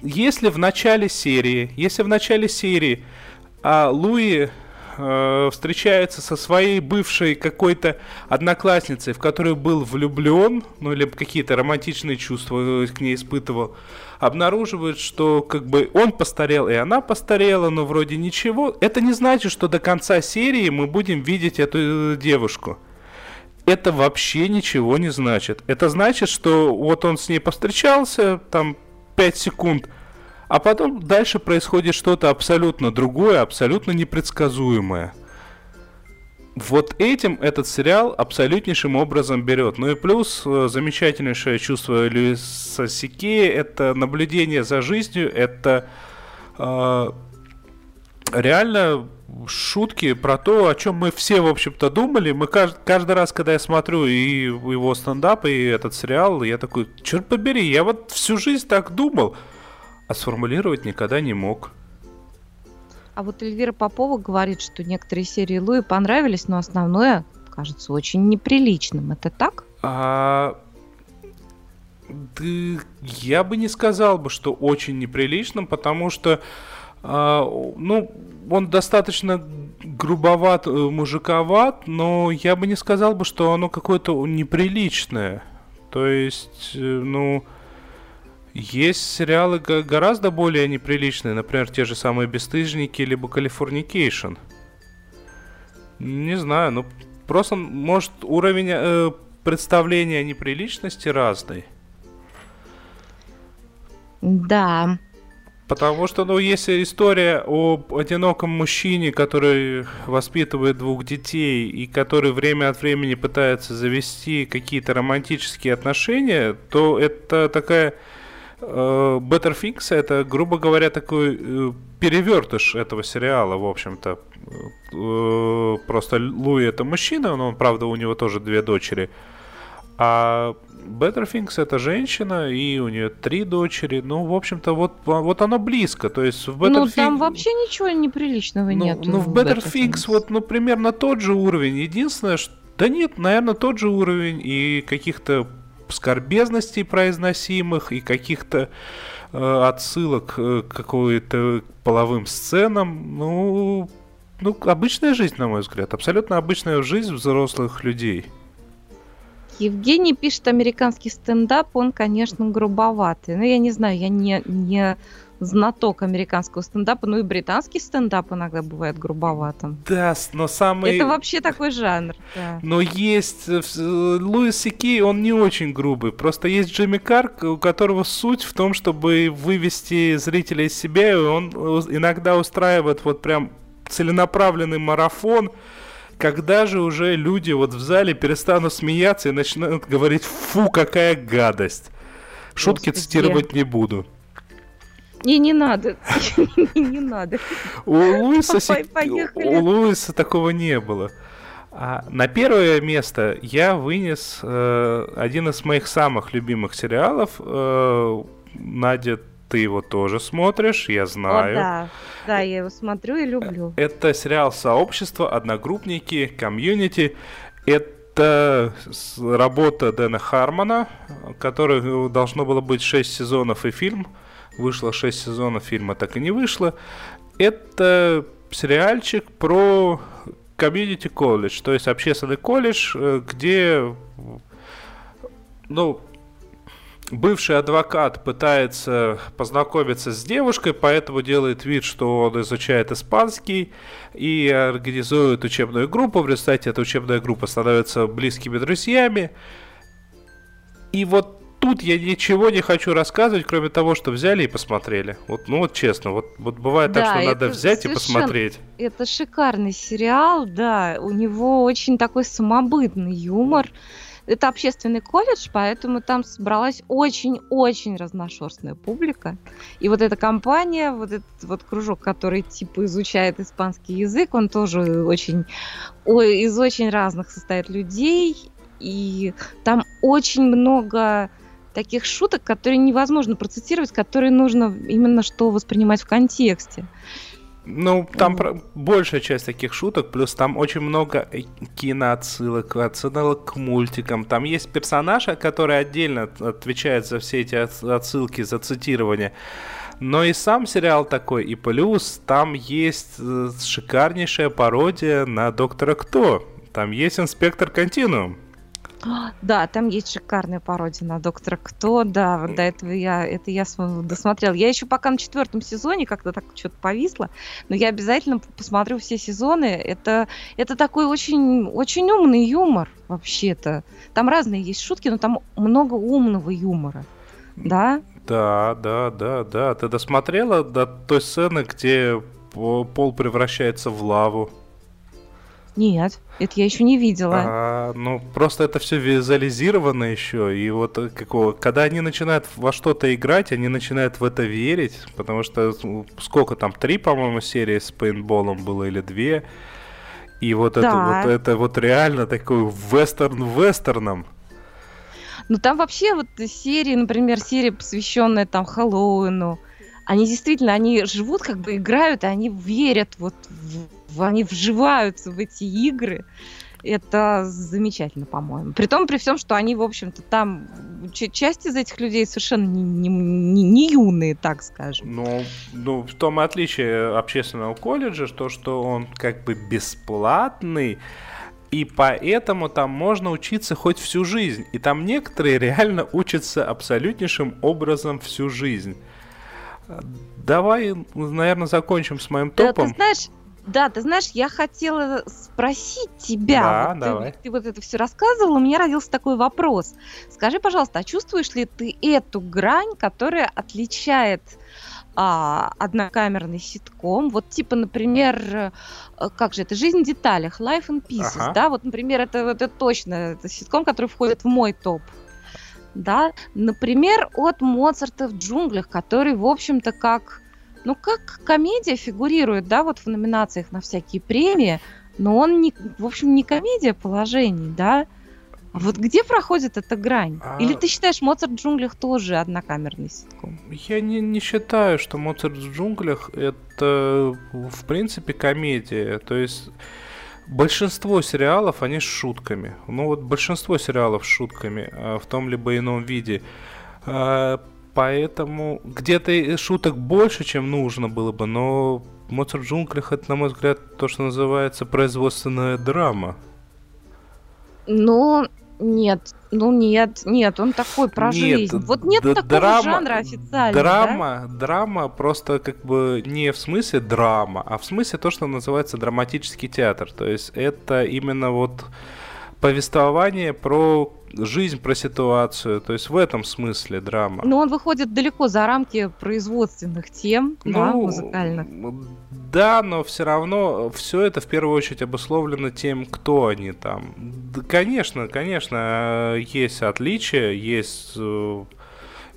если в начале серии, если в начале серии а, Луи э, встречается со своей бывшей какой-то одноклассницей, в которую был влюблен, ну или какие-то романтичные чувства э, к ней испытывал, обнаруживает, что как бы он постарел и она постарела, но вроде ничего. Это не значит, что до конца серии мы будем видеть эту э, девушку. Это вообще ничего не значит. Это значит, что вот он с ней повстречался, там 5 секунд. А потом дальше происходит что-то абсолютно другое, абсолютно непредсказуемое. Вот этим этот сериал абсолютнейшим образом берет. Ну и плюс э, замечательнейшее чувство Люиса Сикея – это наблюдение за жизнью, это э, реально шутки про то, о чем мы все, в общем-то, думали. Мы каждый, каждый раз, когда я смотрю и его стендап, и этот сериал, я такой, черт побери, я вот всю жизнь так думал, а сформулировать никогда не мог. А вот Эльвира Попова говорит, что некоторые серии Луи понравились, но основное кажется очень неприличным. Это так? А, да, я бы не сказал бы, что очень неприличным, потому что а, ну, он достаточно грубоват, э, мужиковат, но я бы не сказал бы, что оно какое-то неприличное. То есть, э, ну, есть сериалы гораздо более неприличные, например, те же самые «Бесстыдники» либо «Californication». Не знаю, ну, Просто, может, уровень э, представления неприличности разный. Да. Потому что, ну, если история об одиноком мужчине, который воспитывает двух детей и который время от времени пытается завести какие-то романтические отношения, то это такая... Э, Better Things это, грубо говоря, такой э, перевертыш этого сериала, в общем-то. Э, просто Луи это мужчина, но, правда, у него тоже две дочери. А Better Things это женщина, и у нее три дочери. Ну, в общем-то, вот, вот оно близко. То есть в Better Ну, там вообще ничего неприличного ну, нет. Ну, в Better, Better Things, Things вот, ну, примерно тот же уровень. Единственное, что... Да нет, наверное, тот же уровень и каких-то скорбезностей произносимых, и каких-то э, отсылок э, к какой-то половым сценам. Ну, ну, обычная жизнь, на мой взгляд. Абсолютно обычная жизнь взрослых людей. Евгений пишет американский стендап, он, конечно, грубоватый. Но я не знаю, я не, не знаток американского стендапа, ну и британский стендап иногда бывает грубоватым. Да, но самый... Это вообще такой жанр, да. Но есть... Э, э, Луис Сикей, он не очень грубый. Просто есть Джимми Карк, у которого суть в том, чтобы вывести зрителя из себя, и он иногда устраивает вот прям целенаправленный марафон, когда же уже люди вот в зале перестанут смеяться и начнут говорить «фу, какая гадость». Шутки Господи. цитировать не буду. Не, не надо. Не надо. У Луиса, у Луиса такого не было. А на первое место я вынес э, один из моих самых любимых сериалов. Э, Надя ты его тоже смотришь, я знаю. О, да, да, я его смотрю и люблю. Это сериал «Сообщество», «Одногруппники», «Community». Это работа Дэна Хармона, который должно было быть 6 сезонов и фильм. Вышло 6 сезонов, фильма так и не вышло. Это сериальчик про community college, то есть общественный колледж, э, где ну, бывший адвокат пытается познакомиться с девушкой, поэтому делает вид, что он изучает испанский и организует учебную группу. В результате эта учебная группа становится близкими друзьями. И вот тут я ничего не хочу рассказывать, кроме того, что взяли и посмотрели. Вот, ну вот честно, вот, вот бывает да, так, что надо взять и посмотреть. Это шикарный сериал, да. У него очень такой самобытный юмор. Это общественный колледж, поэтому там собралась очень-очень разношерстная публика. И вот эта компания, вот этот вот кружок, который типа изучает испанский язык, он тоже очень ой, из очень разных состоит людей. И там очень много таких шуток, которые невозможно процитировать, которые нужно именно что воспринимать в контексте. Ну, там про... большая часть таких шуток, плюс там очень много э, киноотсылок, отсылок к мультикам. Там есть персонаж, который отдельно отвечает за все эти отсылки, за цитирование. Но и сам сериал такой, и плюс там есть э, шикарнейшая пародия на Доктора Кто. Там есть инспектор Континуум. Да, там есть шикарная пародия на Доктора Кто, да, вот до этого я, это я досмотрел. Я еще пока на четвертом сезоне как-то так что-то повисло, но я обязательно посмотрю все сезоны. Это, это такой очень, очень умный юмор вообще-то. Там разные есть шутки, но там много умного юмора, да? Да, да, да, да. Ты досмотрела до той сцены, где пол превращается в лаву? Нет, это я еще не видела. А, ну, просто это все визуализировано еще. И вот э, какого, когда они начинают во что-то играть, они начинают в это верить. Потому что ну, сколько там, три, по-моему, серии с пейнтболом было или две. И вот, да. это, вот это вот реально такой вестерн вестерном. Ну там вообще вот серии, например, серия, посвященная там Хэллоуину, они действительно, они живут, как бы играют, и они верят вот в они вживаются в эти игры. Это замечательно, по-моему. При том, при всем, что они, в общем-то, там часть из этих людей совершенно не, не, не, не юные, так скажем. Ну, ну, в том отличие общественного колледжа, то, что он как бы бесплатный, и поэтому там можно учиться хоть всю жизнь. И там некоторые реально учатся абсолютнейшим образом всю жизнь. Давай, наверное, закончим с моим топом. Да, ты знаешь, Да, ты знаешь, я хотела спросить тебя. Да, вот давай. Ты, ты вот это все рассказывал, у меня родился такой вопрос. Скажи, пожалуйста, а чувствуешь ли ты эту грань, которая отличает а, однокамерный ситком? Вот типа, например, э, как же это, «Жизнь в деталях», «Life in Pieces», Ага. да? Вот, например, это, это точно это ситком, который входит в мой топ. Да, например, от Моцарта в джунглях, который, в общем-то, как, ну, как комедия фигурирует, да, вот в номинациях на всякие премии, но он, не, в общем, не комедия положений, да. А вот где проходит эта грань? А- Или ты считаешь, Моцарт в джунглях тоже однокамерный ситком? Я не, не считаю, что Моцарт в джунглях это в принципе комедия. То есть большинство сериалов, они с шутками. Ну вот большинство сериалов с шутками а, в том либо ином виде. А, Поэтому где-то шуток больше, чем нужно было бы, но Моцарт в джунглях это, на мой взгляд, то, что называется производственная драма. Ну, нет, ну нет, нет, он такой про Нет, жизнь. Вот нет д- такого драма- жанра официально, да? Драма, драма просто как бы не в смысле драма, а в смысле то, что называется драматический театр. То есть это именно вот повествование про жизнь, про ситуацию. То есть в этом смысле драма. Но он выходит далеко за рамки производственных тем, да, Ну, музыкальных. Да, но все равно все это в первую очередь обусловлено тем, кто они там. Да, конечно, конечно, э, есть отличия, есть э,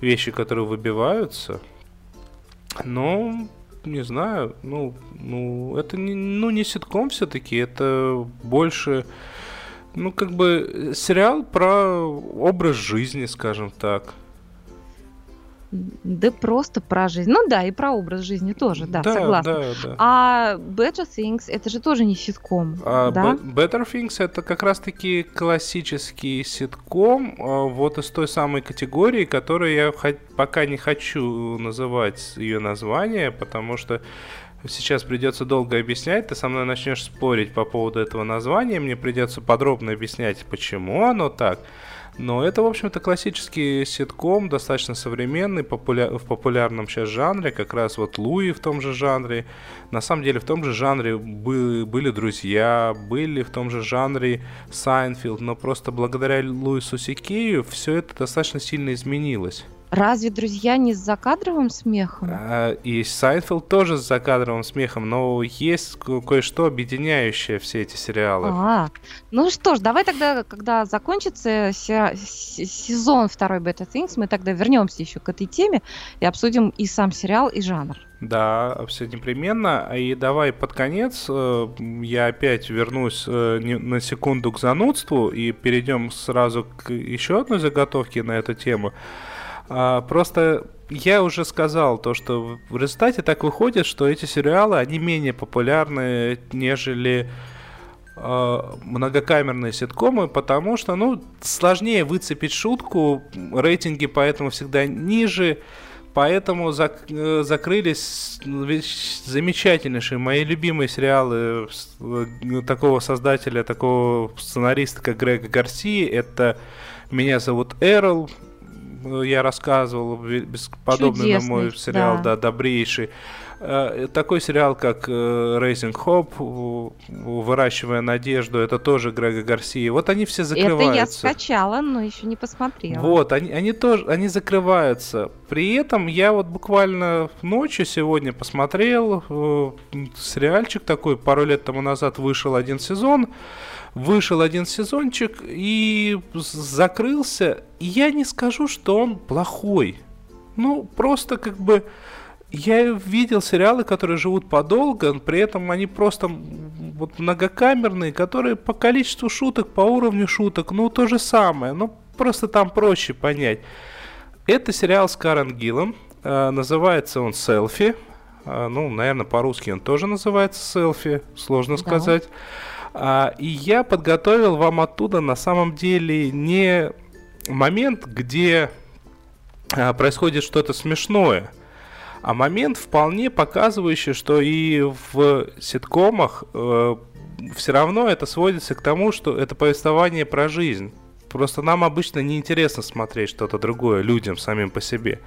вещи, которые выбиваются. Но не знаю, ну, ну это не, ну, не ситком все-таки, это больше, ну, как бы сериал про образ жизни, скажем так. Да просто про жизнь. Ну да, и про образ жизни тоже, да, согласна. Да, да. А Better Things это же тоже не ситком, А да? Be- Better Things это как раз-таки классический ситком, а, вот из той самой категории, которую я пока не хочу называть ее название, потому что сейчас придется долго объяснять, ты со мной начнешь спорить по поводу этого названия, мне придется подробно объяснять, почему оно так. Но это, в общем-то, классический ситком, достаточно современный, популя- в популярном сейчас жанре, как раз вот Луи в том же жанре. На самом деле в том же жанре бы- были «Друзья», были в том же жанре «Seinfeld», но просто благодаря Луису Си Кею все это достаточно сильно изменилось. Разве друзья не с закадровым смехом? А, И Seinfeld тоже с закадровым смехом, но есть ко- кое-что объединяющее все эти сериалы. А, ну что ж, давай тогда, когда закончится се- се- сезон второй Better Things, мы тогда вернемся еще к этой теме и обсудим и сам сериал, и жанр. Да, все непременно. И давай под конец э, я опять вернусь э, не- на секунду к занудству и перейдем сразу к еще одной заготовке на эту тему. А, Просто я уже сказал то, что в результате так выходит, что эти сериалы, они менее популярны, нежели э, многокамерные ситкомы, потому что, ну, сложнее выцепить шутку, рейтинги поэтому всегда ниже, поэтому зак- э, закрылись замечательнейшие мои любимые сериалы э, такого создателя, такого сценариста, как Грега Гарси, это «Меня зовут Эрл», я рассказывал, бе- бесподобный на мой Чудесный, сериал, да. да, добрейший. Э, Такой сериал, как э, Hope, у- у «Выращивая надежду», это тоже Грега Гарсии. Вот они все закрываются. Это я скачала, но еще не посмотрела. Вот, они, они тоже, они закрываются. При этом я вот буквально ночью сегодня посмотрел э, сериальчик такой, пару лет тому назад вышел один сезон, вышел один сезончик и закрылся. И я не скажу, что он плохой. Ну, просто как бы я видел сериалы, которые живут подолго, при этом они просто вот многокамерные, которые по количеству шуток, по уровню шуток, ну то же самое, ну просто там проще понять. Это сериал с Карен Гиллом, э, называется он «Селфи», Э, ну, наверное, по-русски он тоже называется «Селфи», сложно Да. сказать. А, и я подготовил вам оттуда на самом деле не момент, где а, происходит что-то смешное, а момент вполне показывающий, что и в ситкомах все равно это сводится к тому, что это повествование про жизнь. Просто нам обычно неинтересно смотреть что-то другое людям самим по себе.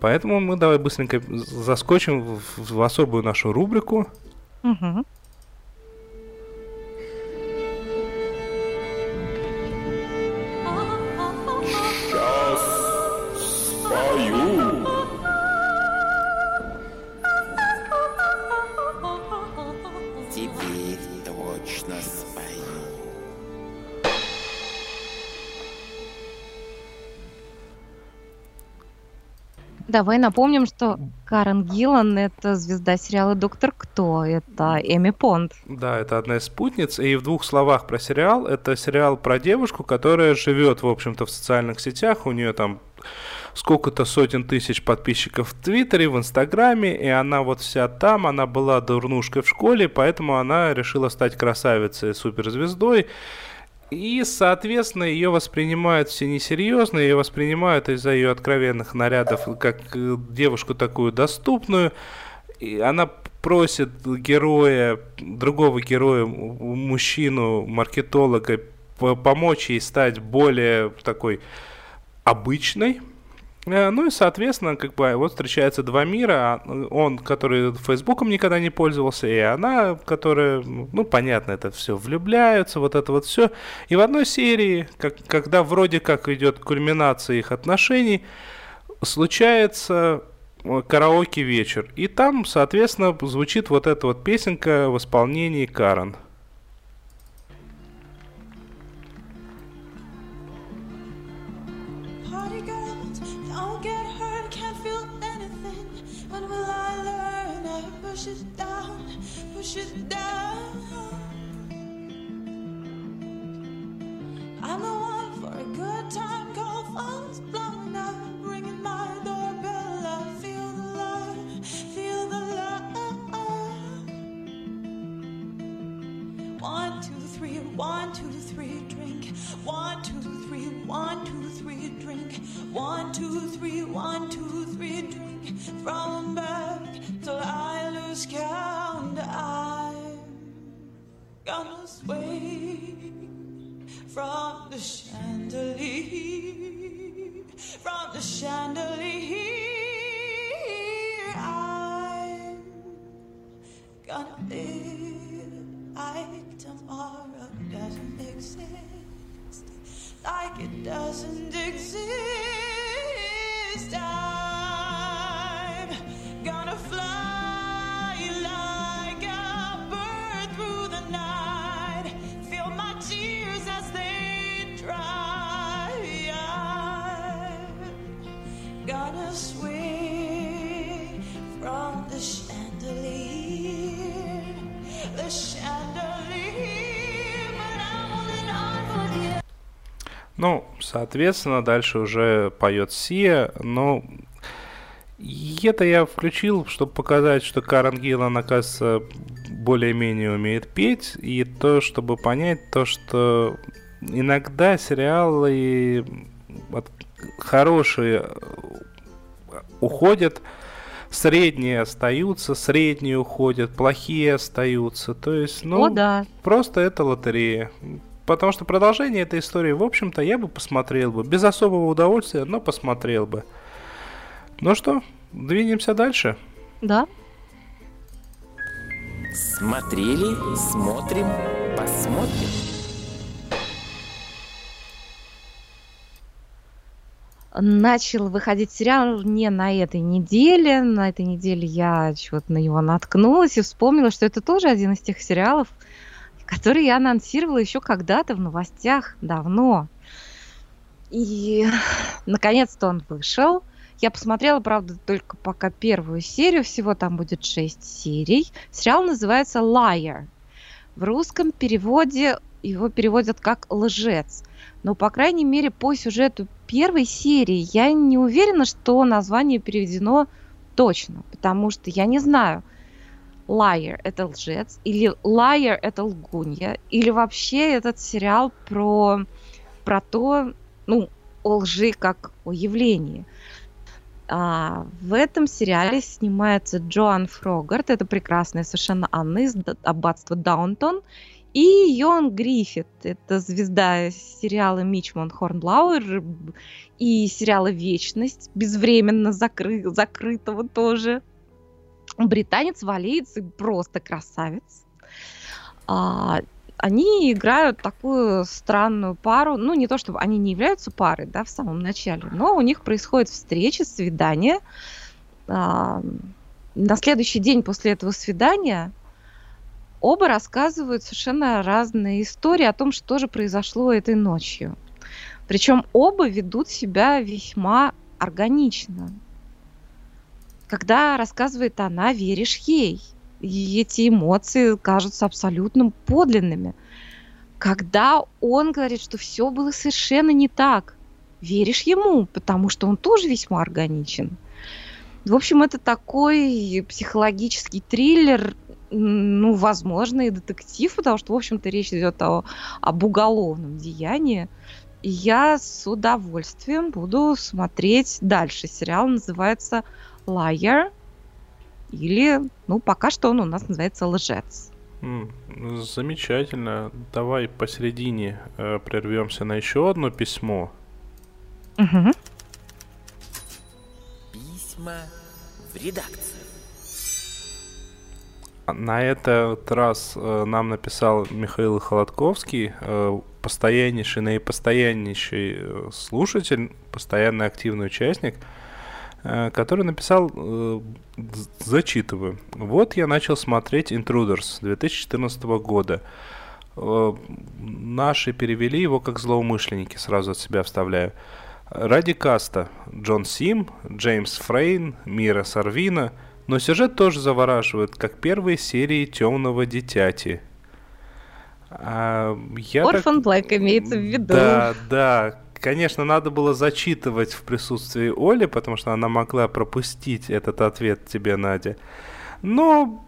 Поэтому мы давай быстренько заскочим в, в особую нашу рубрику. Угу. Давай напомним, что Карен Гиллан – это звезда сериала «Доктор Кто», это Эми Понд. Да, это одна из спутниц. И в двух словах про сериал. Это сериал про девушку, которая живет, в общем-то, в социальных сетях. У нее там сколько-то сотен тысяч подписчиков в Твиттере, в Инстаграме, и она вот вся там, она была дурнушкой в школе, поэтому она решила стать красавицей, суперзвездой. И, соответственно, ее воспринимают все несерьезно, ее воспринимают из-за ее откровенных нарядов как э, девушку такую доступную. И она просит героя, другого героя, мужчину, маркетолога, помочь ей стать более такой обычной, ну и, соответственно, как бы вот встречаются два мира. Он, который Фейсбуком никогда не пользовался, и она, которая, ну, понятно, это все влюбляются, вот это вот все. И в одной серии, как, когда вроде как идет кульминация их отношений, случается э, караоке вечер. И там, соответственно, звучит вот эта вот песенка в исполнении Карен. One, two, three, one, two, three, drink from back till I lose count. I'm gonna sway from the chandelier, from the chandelier. I'm gonna live like tomorrow doesn't exist, like it doesn't exist. I'm gonna fly Ну, соответственно, дальше уже поет Сия, но это я включил, чтобы показать, что Карен Гиллан, оказывается, более-менее умеет петь, и то, чтобы понять то, что иногда сериалы хорошие уходят, средние остаются, средние уходят, плохие остаются. То есть, ну, О, да. просто это лотерея. Потому что продолжение этой истории, в общем-то, я бы посмотрел бы. Без особого удовольствия, но посмотрел бы. Ну что, двинемся дальше? Да. Смотрели, смотрим, посмотрим. Начал выходить сериал не на этой неделе. На этой неделе я чего-то на него наткнулась и вспомнила, что это тоже один из тех сериалов, который я анонсировала еще когда-то в новостях давно. И наконец-то он вышел. Я посмотрела, правда, только пока первую серию, всего там будет шесть серий. Сериал называется Liar. В русском переводе его переводят как лжец. Но, по крайней мере, по сюжету первой серии я не уверена, что название переведено точно, потому что я не знаю – liar – это лжец, или liar – это лгунья, или вообще этот сериал про, про то, ну, о лжи как о явлении. А, в этом сериале снимается Джоан Фрогарт, это прекрасная совершенно Анна из аббатства Даунтон, и Йон Гриффит, это звезда сериала Мичман Хорнблауэр и сериала «Вечность», безвременно закры- закрытого тоже британец, валиец и просто красавец. А, они играют такую странную пару. Ну, не то чтобы они не являются парой, да, в самом начале, но у них происходит встреча, свидание. А, на следующий день после этого свидания оба рассказывают совершенно разные истории о том, что же произошло этой ночью. Причем оба ведут себя весьма органично. Когда рассказывает она, веришь ей. И эти эмоции кажутся абсолютно подлинными. Когда он говорит, что все было совершенно не так, веришь ему, потому что он тоже весьма органичен. В общем, это такой психологический триллер, ну, возможно, и детектив, потому что, в общем-то, речь идет о, об уголовном деянии. И я с удовольствием буду смотреть дальше. Сериал называется Liar. Или, ну, пока что он у нас называется Лжец. Замечательно. Давай посередине э, прервемся на еще одно письмо. Угу. Письма в редакцию. На этот раз э, нам написал Михаил Холодковский, э, постояннейший, наипостояннейший э, слушатель, постоянный активный участник, э, который написал, э, зачитываю. Вот я начал смотреть Intruders 2014 года. Э, наши перевели его как злоумышленники, сразу от себя вставляю. Ради каста Джон Сим, Джеймс Фрейн, Мира Сарвина, но сюжет тоже завораживает, как первые серии «Темного дитяти». А, я Орфан так... Блэк имеется в виду. Да, да. Конечно, надо было зачитывать в присутствии Оли, потому что она могла пропустить этот ответ тебе, Надя. Но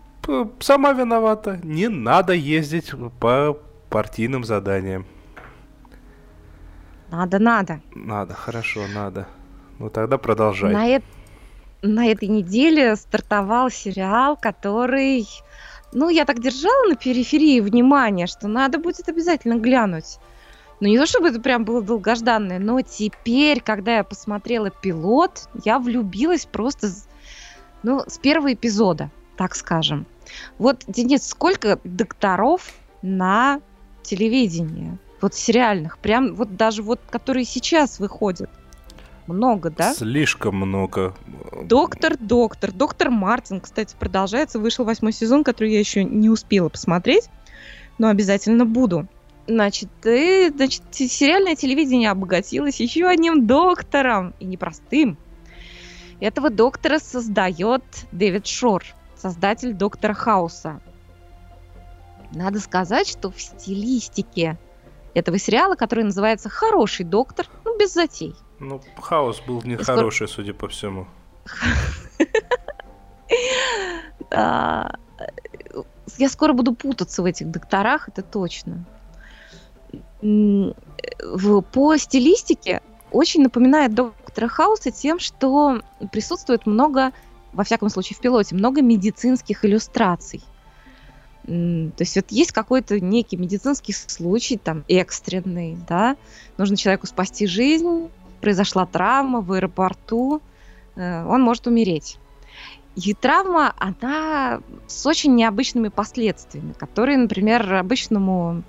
сама виновата. Не надо ездить по партийным заданиям. Надо, надо. Надо, хорошо, надо. Ну тогда продолжай. На, э- на этой неделе стартовал сериал, который, ну, я так держала на периферии внимания, что надо будет обязательно глянуть. Ну, не то чтобы это прям было долгожданное, но теперь, когда я посмотрела пилот, я влюбилась просто, ну, с первого эпизода, так скажем. Вот, Денис, сколько докторов на телевидении? вот сериальных, прям вот даже вот, которые сейчас выходят. Много, да? Слишком много. Доктор, доктор, доктор Мартин, кстати, продолжается. Вышел восьмой сезон, который я еще не успела посмотреть, но обязательно буду. Значит, и, значит, сериальное телевидение обогатилось еще одним доктором, и непростым. Этого доктора создает Дэвид Шор, создатель доктора Хауса. Надо сказать, что в стилистике этого сериала, который называется «Хороший доктор», ну, без затей. Ну, хаос был нехороший, скоро... судя по всему. Я скоро буду путаться в этих докторах, это точно. По стилистике очень напоминает доктора Хауса тем, что присутствует много, во всяком случае в пилоте, много медицинских иллюстраций. То есть вот есть какой-то некий медицинский случай, там, экстренный, да, нужно человеку спасти жизнь, произошла травма в аэропорту, э, он может умереть. И травма, она с очень необычными последствиями, которые, например, обычному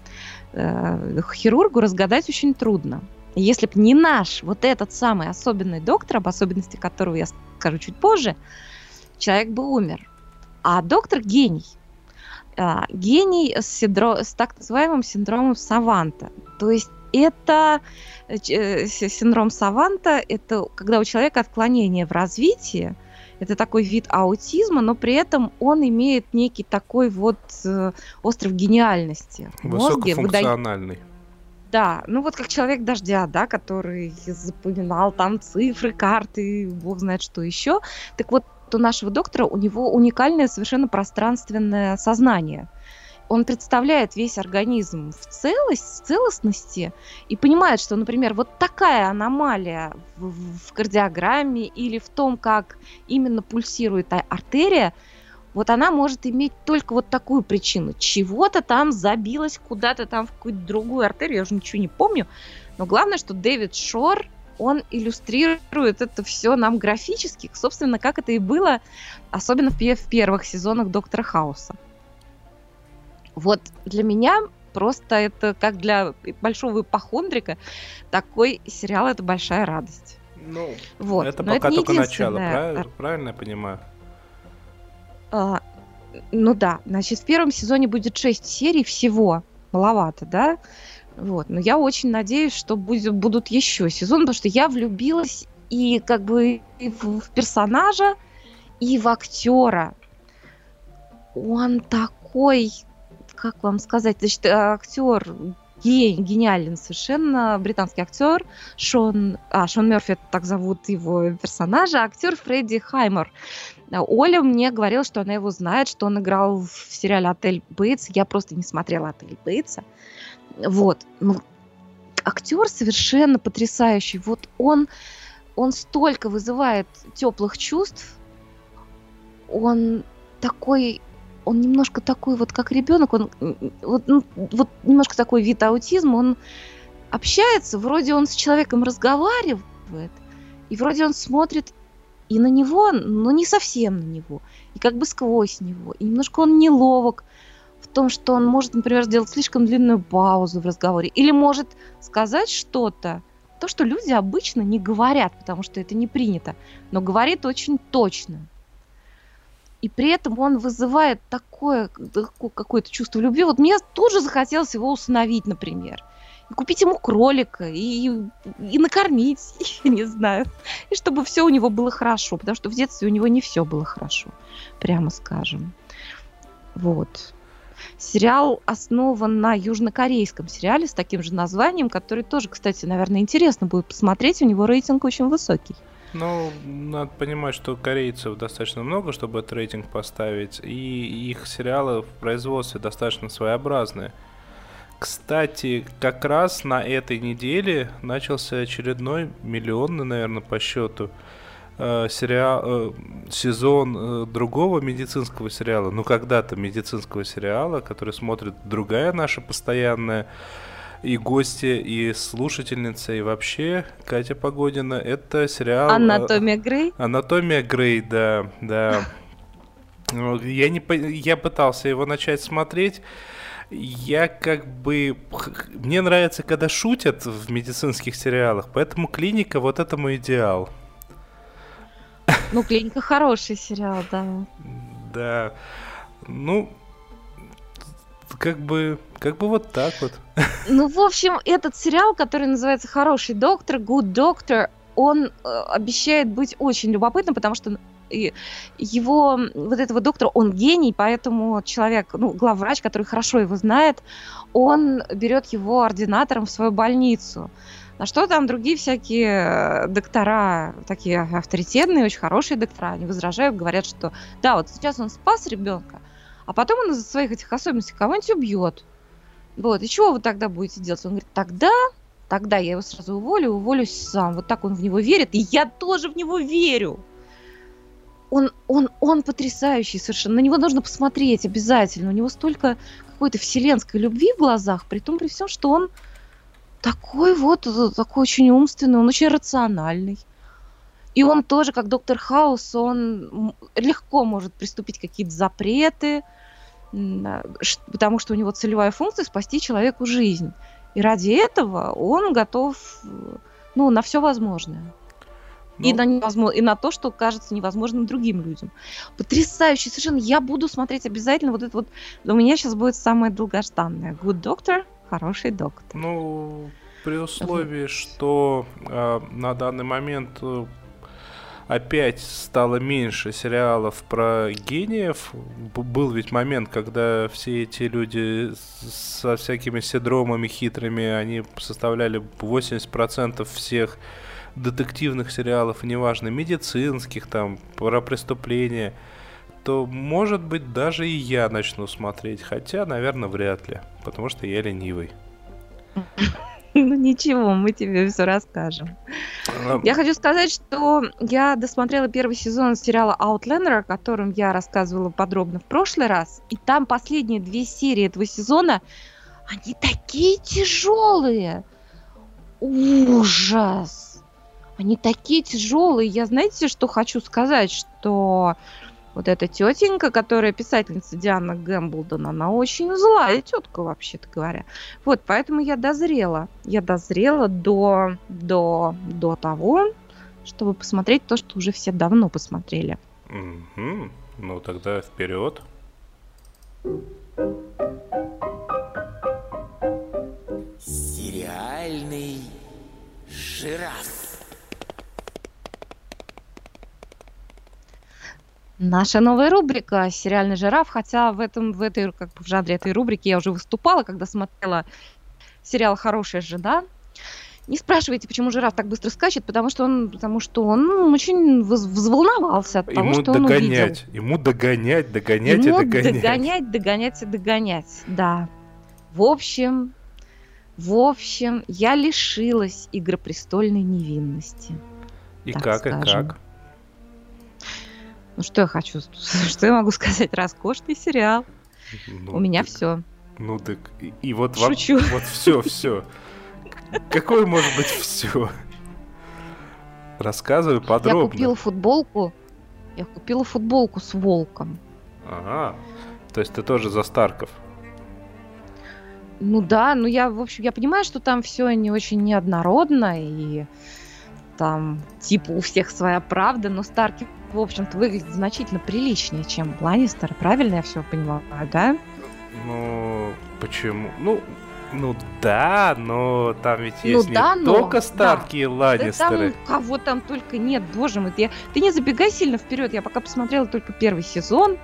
э, хирургу разгадать очень трудно. Если бы не наш вот этот самый особенный доктор, об особенности которого я скажу чуть позже, человек бы умер. А доктор гений. А, гений с, синдро... с так называемым синдромом Саванта. То есть это э, э, синдром Саванта, это когда у человека отклонение в развитии, это такой вид аутизма, но при этом он имеет некий такой вот э, остров гениальности. Высокофункциональный. Выда... Да, ну вот как человек дождя, да, который запоминал там цифры, карты, бог знает что еще. Так вот, у нашего доктора у него уникальное совершенно пространственное сознание. Он представляет весь организм в целость, целостности и понимает, что, например, вот такая аномалия в, в кардиограмме или в том, как именно пульсирует артерия, вот она может иметь только вот такую причину. Чего-то там забилось куда-то там в какую-то другую артерию, я уже ничего не помню. Но главное, что Дэвид Шор он иллюстрирует это все нам графически, собственно, как это и было, особенно в, в первых сезонах Доктора Хауса. Вот для меня просто это как для большого ипохондрика такой сериал это большая радость. Ну, вот. это Но пока это только начало, правильно, правильно я понимаю? А, ну да, значит, в первом сезоне будет 6 серий всего. Маловато, да? Вот. Но я очень надеюсь, что будет, будут еще сезоны, потому что я влюбилась и как бы и в, в персонажа, и в актера. Он такой, как вам сказать, значит, актер ген, гениален совершенно, британский актер Шон, а, Шон Мерфи, так зовут его персонажа, актер Фредди Хаймер. Оля мне говорила, что она его знает, что он играл в сериале «Отель Бейтс». Я просто не смотрела «Отель Бейтса». Вот. Ну, актер совершенно потрясающий. Вот он, он столько вызывает теплых чувств. Он такой он немножко такой вот как ребенок, он вот, ну, вот немножко такой вид аутизма, он общается, вроде он с человеком разговаривает, и вроде он смотрит и на него, но не совсем на него, и как бы сквозь него, и немножко он неловок в том, что он может, например, сделать слишком длинную паузу в разговоре, или может сказать что-то, то, что люди обычно не говорят, потому что это не принято, но говорит очень точно. И при этом он вызывает такое какое-то чувство любви. Вот мне тоже захотелось его установить, например и купить ему кролика, и, и накормить, я не знаю, и чтобы все у него было хорошо, потому что в детстве у него не все было хорошо, прямо скажем. Вот. Сериал основан на южнокорейском сериале с таким же названием, который тоже, кстати, наверное, интересно будет посмотреть. У него рейтинг очень высокий. Ну, надо понимать, что корейцев достаточно много, чтобы этот рейтинг поставить, и их сериалы в производстве достаточно своеобразные. Кстати, как раз на этой неделе начался очередной миллионный, наверное, по счету э, сериал, э, сезон э, другого медицинского сериала, ну когда-то медицинского сериала, который смотрит другая наша постоянная и гости, и слушательница, и вообще Катя Погодина. Это сериал... Анатомия Грей? Анатомия Грей, да, да. Я, не, я пытался его начать смотреть, я как бы... Мне нравится, когда шутят в медицинских сериалах, поэтому «Клиника» вот этому идеал. Ну, «Клиника» хороший сериал, да. Да. Ну, как бы, как бы вот так вот. Ну, в общем, этот сериал, который называется «Хороший доктор», «Good Doctor», он э, обещает быть очень любопытным, потому что его, вот этого доктора, он гений, поэтому человек, ну, главврач, который хорошо его знает, он берет его ординатором в свою больницу. На что там другие всякие доктора, такие авторитетные, очень хорошие доктора, они возражают, говорят, что да, вот сейчас он спас ребенка, а потом он из-за своих этих особенностей кого-нибудь убьет. Вот, и чего вы тогда будете делать? Он говорит, тогда, тогда я его сразу уволю, уволюсь сам. Вот так он в него верит, и я тоже в него верю он, он, он потрясающий совершенно. На него нужно посмотреть обязательно. У него столько какой-то вселенской любви в глазах, при том, при всем, что он такой вот, такой очень умственный, он очень рациональный. И он тоже, как доктор Хаус, он легко может приступить какие-то запреты, потому что у него целевая функция спасти человеку жизнь. И ради этого он готов ну, на все возможное. Ну... И, на невозможно, и на то, что кажется невозможным другим людям. Потрясающе совершенно. Я буду смотреть обязательно вот это вот. У меня сейчас будет самое долгожданное. Good Doctor, хороший доктор. Ну, при условии, что э, на данный момент э, опять стало меньше сериалов про гениев. Был ведь момент, когда все эти люди со всякими синдромами хитрыми, они составляли 80% всех детективных сериалов, неважно, медицинских, там, про преступления, то, может быть, даже и я начну смотреть. Хотя, наверное, вряд ли, потому что я ленивый. Ну ничего, мы тебе все расскажем. Я хочу сказать, что я досмотрела первый сезон сериала Outlander, о котором я рассказывала подробно в прошлый раз. И там последние две серии этого сезона, они такие тяжелые. Ужас! Они такие тяжелые. Я знаете, что хочу сказать, что вот эта тетенька, которая писательница Диана Гэмблдон, она очень злая тетка, вообще-то говоря. Вот, поэтому я дозрела. Я дозрела до, до, до того, чтобы посмотреть то, что уже все давно посмотрели. Угу. Ну тогда вперед. Сериальный жираф. Наша новая рубрика «Сериальный жираф», хотя в, этом, в, этой, как бы в жанре этой рубрики я уже выступала, когда смотрела сериал «Хорошая жена». Не спрашивайте, почему жираф так быстро скачет, потому что он, потому что он очень взволновался от ему того, что догонять, он увидел. Ему догонять, догонять Ему и догонять. догонять, догонять и догонять, да. В общем, в общем, я лишилась игропрестольной невинности. И как, и скажем. как? Ну что я хочу, что я могу сказать? Роскошный сериал. Ну, У меня так- все. Ну так, и, и вот, во- Шучу. вот все, все. Какое может быть все? Рассказывай Я подробно. купила футболку. Я купила футболку с волком. Ага. То есть ты тоже за Старков. Ну да, ну я, в общем, я понимаю, что там все не очень неоднородно, и там, типа, у всех своя правда, но Старки, в общем-то, выглядят значительно приличнее, чем Ланнистеры. Правильно я все понимаю, да? Ну, почему? Ну, ну да, но там ведь Ну есть да, не но, только да. Старки и Да Ланнистеры. там кого там только нет, боже мой. Я... Ты не забегай сильно вперед, я пока посмотрела только первый сезон.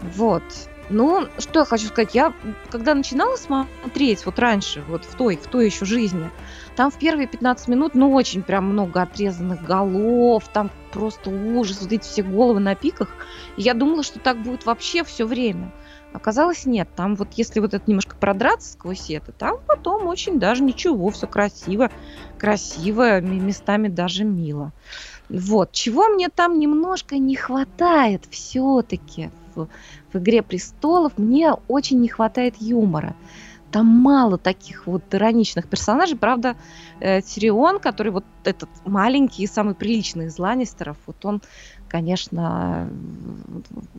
Вот. Ну, что я хочу сказать, я когда начинала смотреть, вот раньше, вот в той, в той еще жизни, там в первые 15 минут, ну, очень прям много отрезанных голов, там просто ужас, вот эти все головы на пиках. И я думала, что так будет вообще все время. Оказалось, нет. Там вот если вот это немножко продраться сквозь это, там потом очень даже ничего, все красиво, красиво, местами даже мило. Вот. Чего мне там немножко не хватает все-таки в, в «Игре престолов», мне очень не хватает юмора. Там мало таких вот ироничных персонажей. Правда, э, Тирион, который вот этот маленький и самый приличный из Ланнистеров, вот он, конечно,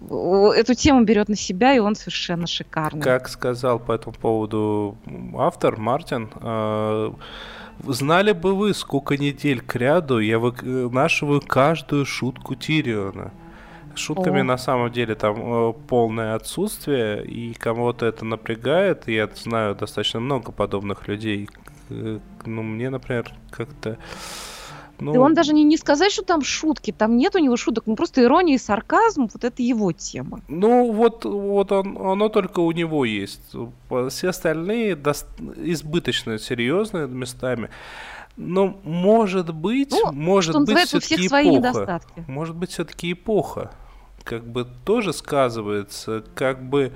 э, эту тему берет на себя, и он совершенно шикарный. Как сказал по этому поводу автор Мартин, э, знали бы вы, сколько недель к ряду я вынашиваю каждую шутку Тириона. Шутками О. на самом деле там э, полное отсутствие, и кого-то это напрягает. Я знаю достаточно много подобных людей. Ну, мне, например, как-то... Ну, И он даже не, не сказать, что там шутки, там нет у него шуток, ну просто ирония и сарказм, вот это его тема. Ну, вот, вот он, оно только у него есть. Все остальные дос- избыточно серьезные местами. Но может быть, Ну, может быть, все-таки эпоха. Может быть, все-таки эпоха. Как бы тоже сказывается, как бы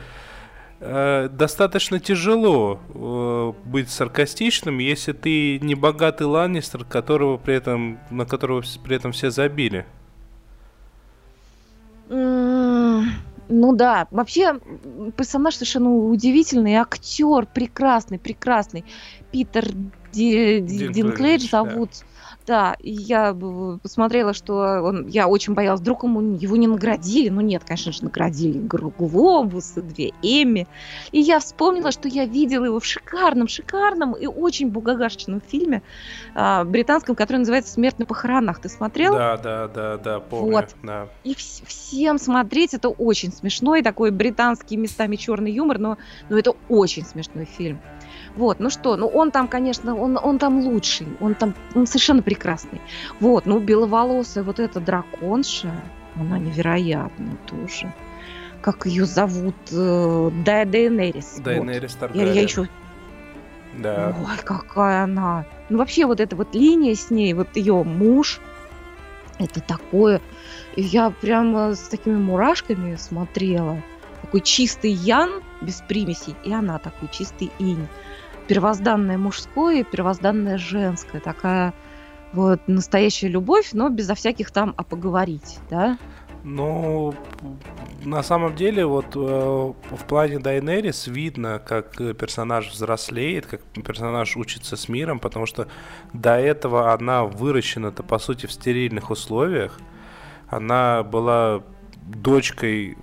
э, достаточно тяжело э, быть саркастичным, если ты не богатый Ланнистер, которого при этом, на которого при этом все забили. Ну да, вообще персонаж совершенно удивительный, актер прекрасный, прекрасный. Питер Ди- Ди- Динклэйдж, Динклэйдж да. Да, и я посмотрела, что он, я очень боялась, вдруг ему, его не наградили. Ну нет, конечно же, наградили Гр- Глобусы, две Эмми. И я вспомнила, что я видела его в шикарном, шикарном и очень бугагашечном фильме а, британском, который называется «Смерть на похоронах». Ты смотрел? Да, да, да, да, помню. Вот. Да. И вс- всем смотреть это очень смешной, такой британский местами черный юмор, но, но это очень смешной фильм. Вот, ну что, ну он там, конечно, он, он там лучший, он там он совершенно прекрасный. Вот, ну беловолосая вот эта драконша, она невероятная тоже. Как ее зовут? Э, Да, Дейенерис. вот. Дайнерис Я, я еще Да. Ой, какая она. Ну, вообще, вот эта вот линия с ней, вот ее муж, это такое. Я прямо с такими мурашками смотрела. Такой чистый ян, без примесей, и она такой чистый инь. Первозданное мужское и первозданное женское. Такая вот настоящая любовь, но безо всяких там «а поговорить», да? Ну, на самом деле, вот э, в плане Дайнерис видно, как персонаж взрослеет, как персонаж учится с миром, потому что до этого она выращена-то, по сути, в стерильных условиях. Она была дочкой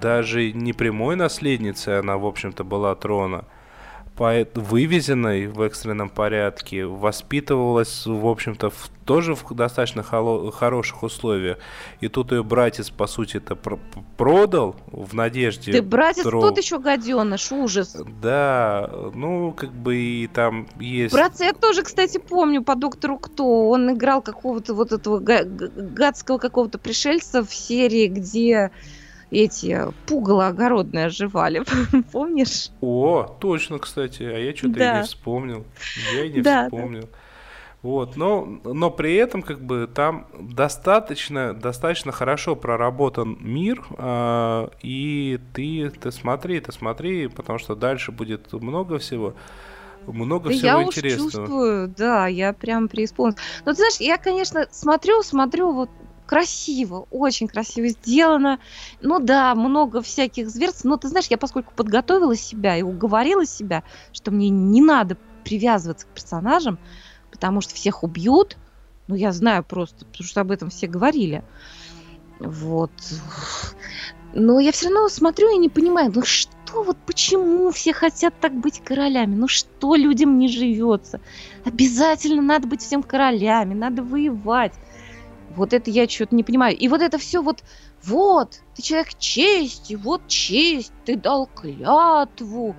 даже не прямой наследницей, она, в общем-то, была трона – вывезенной в экстренном порядке, воспитывалась, в общем-то, в, тоже в достаточно холо- хороших условиях. И тут ее братец, по сути, это пр- продал в надежде. Ты братец тро... тот еще гаденыш, ужас. Да, ну, как бы и там есть... Братца я тоже, кстати, помню по доктору Кто. Он играл какого-то вот этого гадского какого-то пришельца в серии, где эти пугало огородные оживали, помнишь? О, точно, кстати, а я что-то да. и не вспомнил. Я и не да, вспомнил. Да. Вот, но, но при этом как бы там достаточно, достаточно хорошо проработан мир, э, и ты, ты смотри, ты смотри, потому что дальше будет много всего много да всего я интересного. Уж чувствую, да, я прям преисполнилась. Но ты знаешь, я, конечно, смотрю, смотрю вот красиво, очень красиво сделано. Ну да, много всяких зверств, но ты знаешь, я поскольку подготовила себя и уговорила себя, что мне не надо привязываться к персонажам, потому что всех убьют, ну я знаю просто, потому что об этом все говорили. Вот. Но я все равно смотрю и не понимаю, ну что вот почему все хотят так быть королями? Ну что людям не живется? Обязательно надо быть всем королями, надо воевать. Вот это я что-то не понимаю. И вот это все вот, вот, ты человек чести, вот честь, ты дал клятву.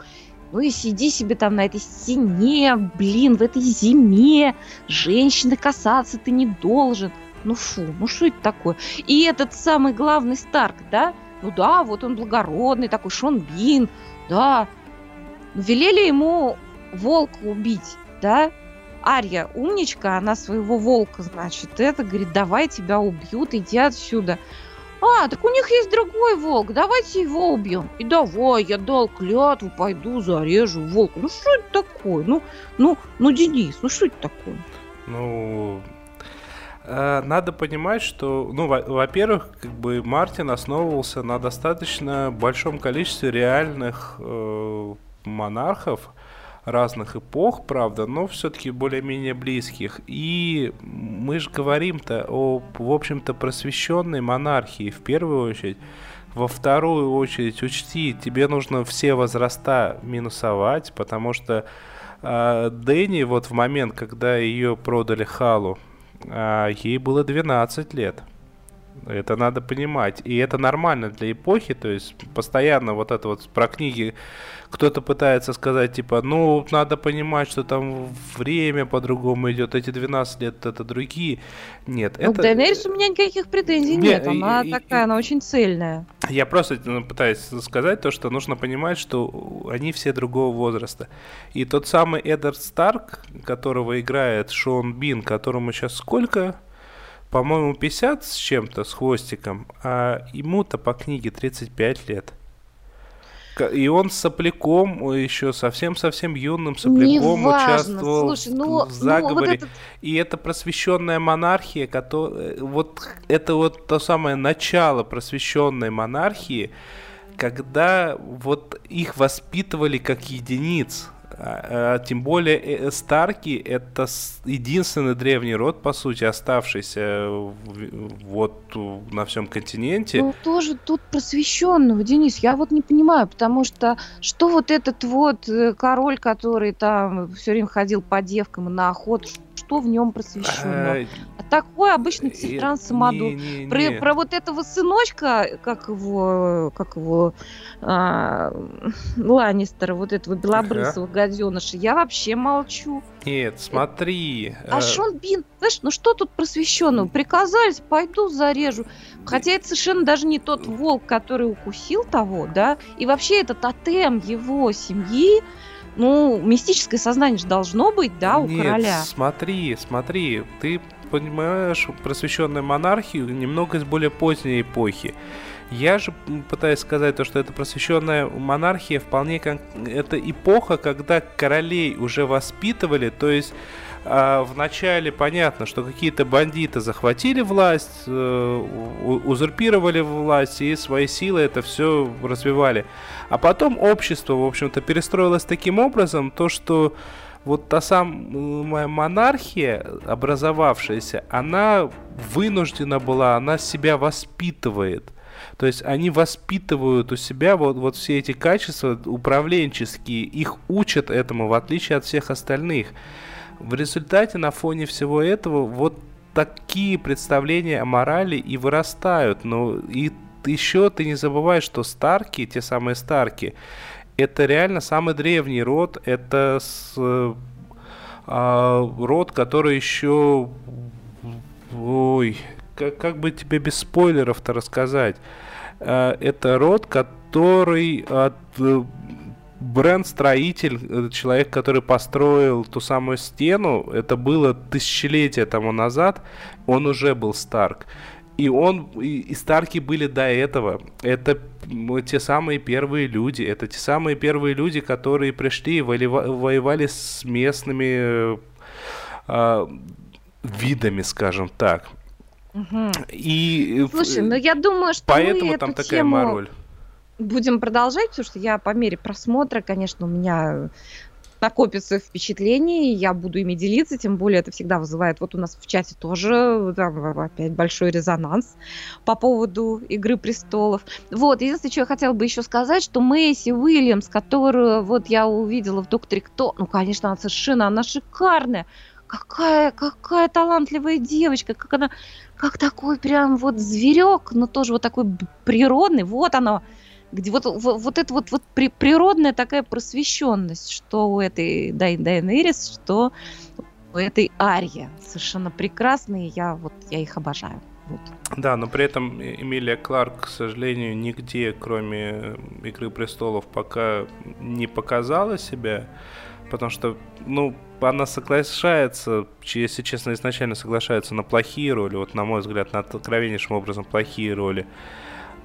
Ну и сиди себе там на этой стене, блин, в этой зиме. Женщины касаться ты не должен. Ну фу, ну что это такое? И этот самый главный Старк, да? Ну да, вот он благородный такой, Шон Бин, да. Велели ему волка убить, да? Ария умничка, она своего волка, значит, это, говорит, давай тебя убьют, иди отсюда. А, так у них есть другой волк, давайте его убьем. И давай, я дал клятву, пойду зарежу волка. Ну что это такое? Ну, ну, ну, Денис, ну что это такое? Ну, э, надо понимать, что, ну, во-первых, как бы Мартин основывался на достаточно большом количестве реальных э, монархов, разных эпох, правда, но все-таки более-менее близких. И мы же говорим-то о, в общем-то, просвещенной монархии в первую очередь. Во вторую очередь учти, тебе нужно все возраста минусовать, потому что э, Дэнни вот в момент, когда ее продали Халу, э, ей было 12 лет. Это надо понимать. И это нормально для эпохи, то есть постоянно вот это вот про книги кто-то пытается сказать, типа, ну, надо понимать, что там время по-другому идет, эти 12 лет это другие. Нет, ну, это... к Дайнерис у меня никаких претензий нет, нет она и, такая, и, она очень цельная. Я просто ну, пытаюсь сказать то, что нужно понимать, что они все другого возраста. И тот самый Эдард Старк, которого играет Шон Бин, которому сейчас сколько? По-моему, 50 с чем-то, с хвостиком, а ему-то по книге 35 лет. И он с сопляком, еще совсем-совсем юным сопляком участвовал Слушай, ну, в заговоре. Ну, вот этот... И это просвещенная монархия, которая, вот это вот то самое начало просвещенной монархии, когда вот их воспитывали как единиц. А, а, тем более э, Старки это единственный древний род, по сути, оставшийся вот на всем континенте. Ну, тоже тут просвещенного, Денис, я вот не понимаю, потому что что вот этот вот э, король, который там все время ходил по девкам на охоту, что в нем просвещенного? А такой обычный Цитран Самаду. Про, про вот этого сыночка, как его, как его, а, Ланнистера, вот этого белобрысого ага. гаденыша, я вообще молчу. Нет, смотри. А э... Шон Бин, знаешь, ну что тут просвещенного? Приказали, пойду зарежу. Хотя это совершенно даже не тот волк, который укусил того, да, и вообще это тотем его семьи, ну, мистическое сознание же должно быть, да, у Нет, короля. Смотри, смотри, ты понимаешь просвещенную монархию немного из более поздней эпохи. Я же пытаюсь сказать то, что это просвещенная монархия вполне как... Это эпоха, когда королей уже воспитывали, то есть а, вначале понятно, что какие-то бандиты захватили власть, э, узурпировали власть и своей силой это все развивали. А потом общество, в общем-то, перестроилось таким образом, то, что вот та самая монархия, образовавшаяся, она вынуждена была, она себя воспитывает. То есть они воспитывают у себя вот, вот все эти качества управленческие, их учат этому, в отличие от всех остальных. В результате на фоне всего этого вот такие представления о морали и вырастают. Но и еще ты не забывай, что Старки, те самые Старки, это реально самый древний род. Это с, а, род, который еще... Ой, как, как бы тебе без спойлеров-то рассказать? А, это род, который от бренд-строитель, э, человек, который построил ту самую стену, это было тысячелетия тому назад, он уже был Старк. И он, и, и Старки были до этого. Это те самые первые люди. Это те самые первые люди, которые пришли и воевали с местными э, видами, скажем так. Угу. И Слушай, ну я думаю, что поэтому мы там эту такая тему... мороль будем продолжать, потому что я по мере просмотра, конечно, у меня накопится впечатлений, я буду ими делиться, тем более это всегда вызывает, вот у нас в чате тоже там, опять большой резонанс по поводу «Игры престолов». Вот, единственное, что я хотела бы еще сказать, что Мэйси Уильямс, которую вот я увидела в «Докторе Кто», ну, конечно, она совершенно, она шикарная, какая, какая талантливая девочка, как она, как такой прям вот зверек, но тоже вот такой природный, вот она, где вот, вот, вот это вот, вот при, природная такая просвещенность, что у этой Дай Дайнерис, что у этой Арьи. Совершенно прекрасные, я, вот, я их обожаю. Вот. Да, но при этом Эмилия Кларк, к сожалению, нигде, кроме «Игры престолов», пока не показала себя, потому что, ну, она соглашается, если честно, изначально соглашается на плохие роли, вот, на мой взгляд, на откровеннейшим образом плохие роли.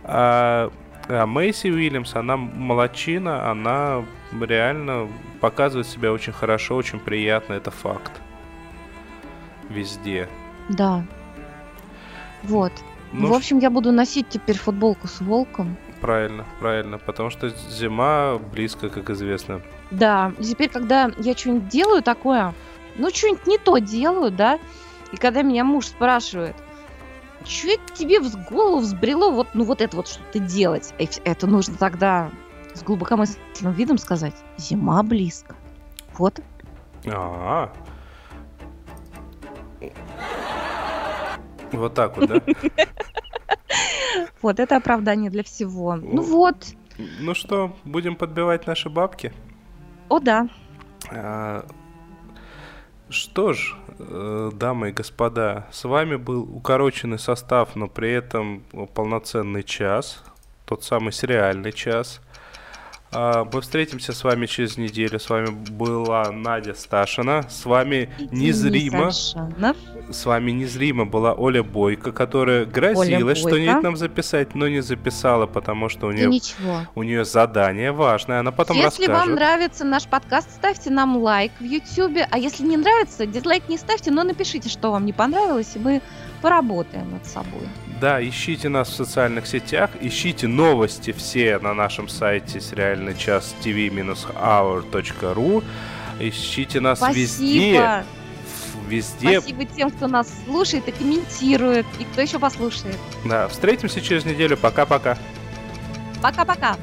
А а Мэйси Уильямс, она молочина, она реально показывает себя очень хорошо, очень приятно, это факт. Везде. Да. Вот. Ну, в общем, я буду носить теперь футболку с волком. Правильно, правильно, потому что зима близко, как известно. Да, и теперь, когда я что-нибудь делаю такое, ну, что-нибудь не то делаю, да, и когда меня муж спрашивает, что это тебе в голову взбрело вот, ну, вот это вот что-то делать? Это нужно тогда с глубокомысленным видом сказать. Зима близко. Вот. А, -а, -а. Вот так вот, да? Вот, это оправдание для всего. Ну вот. Ну что, будем подбивать наши бабки? О, да. А, что ж, э, дамы и господа, с вами был укороченный состав, но при этом полноценный час, тот самый сериальный час – мы встретимся с вами через неделю. С вами была Надя Сташина. С вами незримо. С вами незримо была Оля Бойко, которая грозилась что-нибудь нам записать, но не записала, потому что у нее, у нее задание важное. Она потом если расскажет. Вам нравится наш подкаст, ставьте нам лайк в YouTube. А если не нравится, дизлайк не ставьте, но напишите, что вам не понравилось, и мы поработаем над собой. Да, ищите нас в социальных сетях, ищите новости все на нашем сайте сериальный час tv-hour.ru. Ищите нас Спасибо. везде. Везде. Спасибо тем, кто нас слушает и комментирует, и кто еще послушает. Да, встретимся через неделю. Пока-пока. Пока-пока.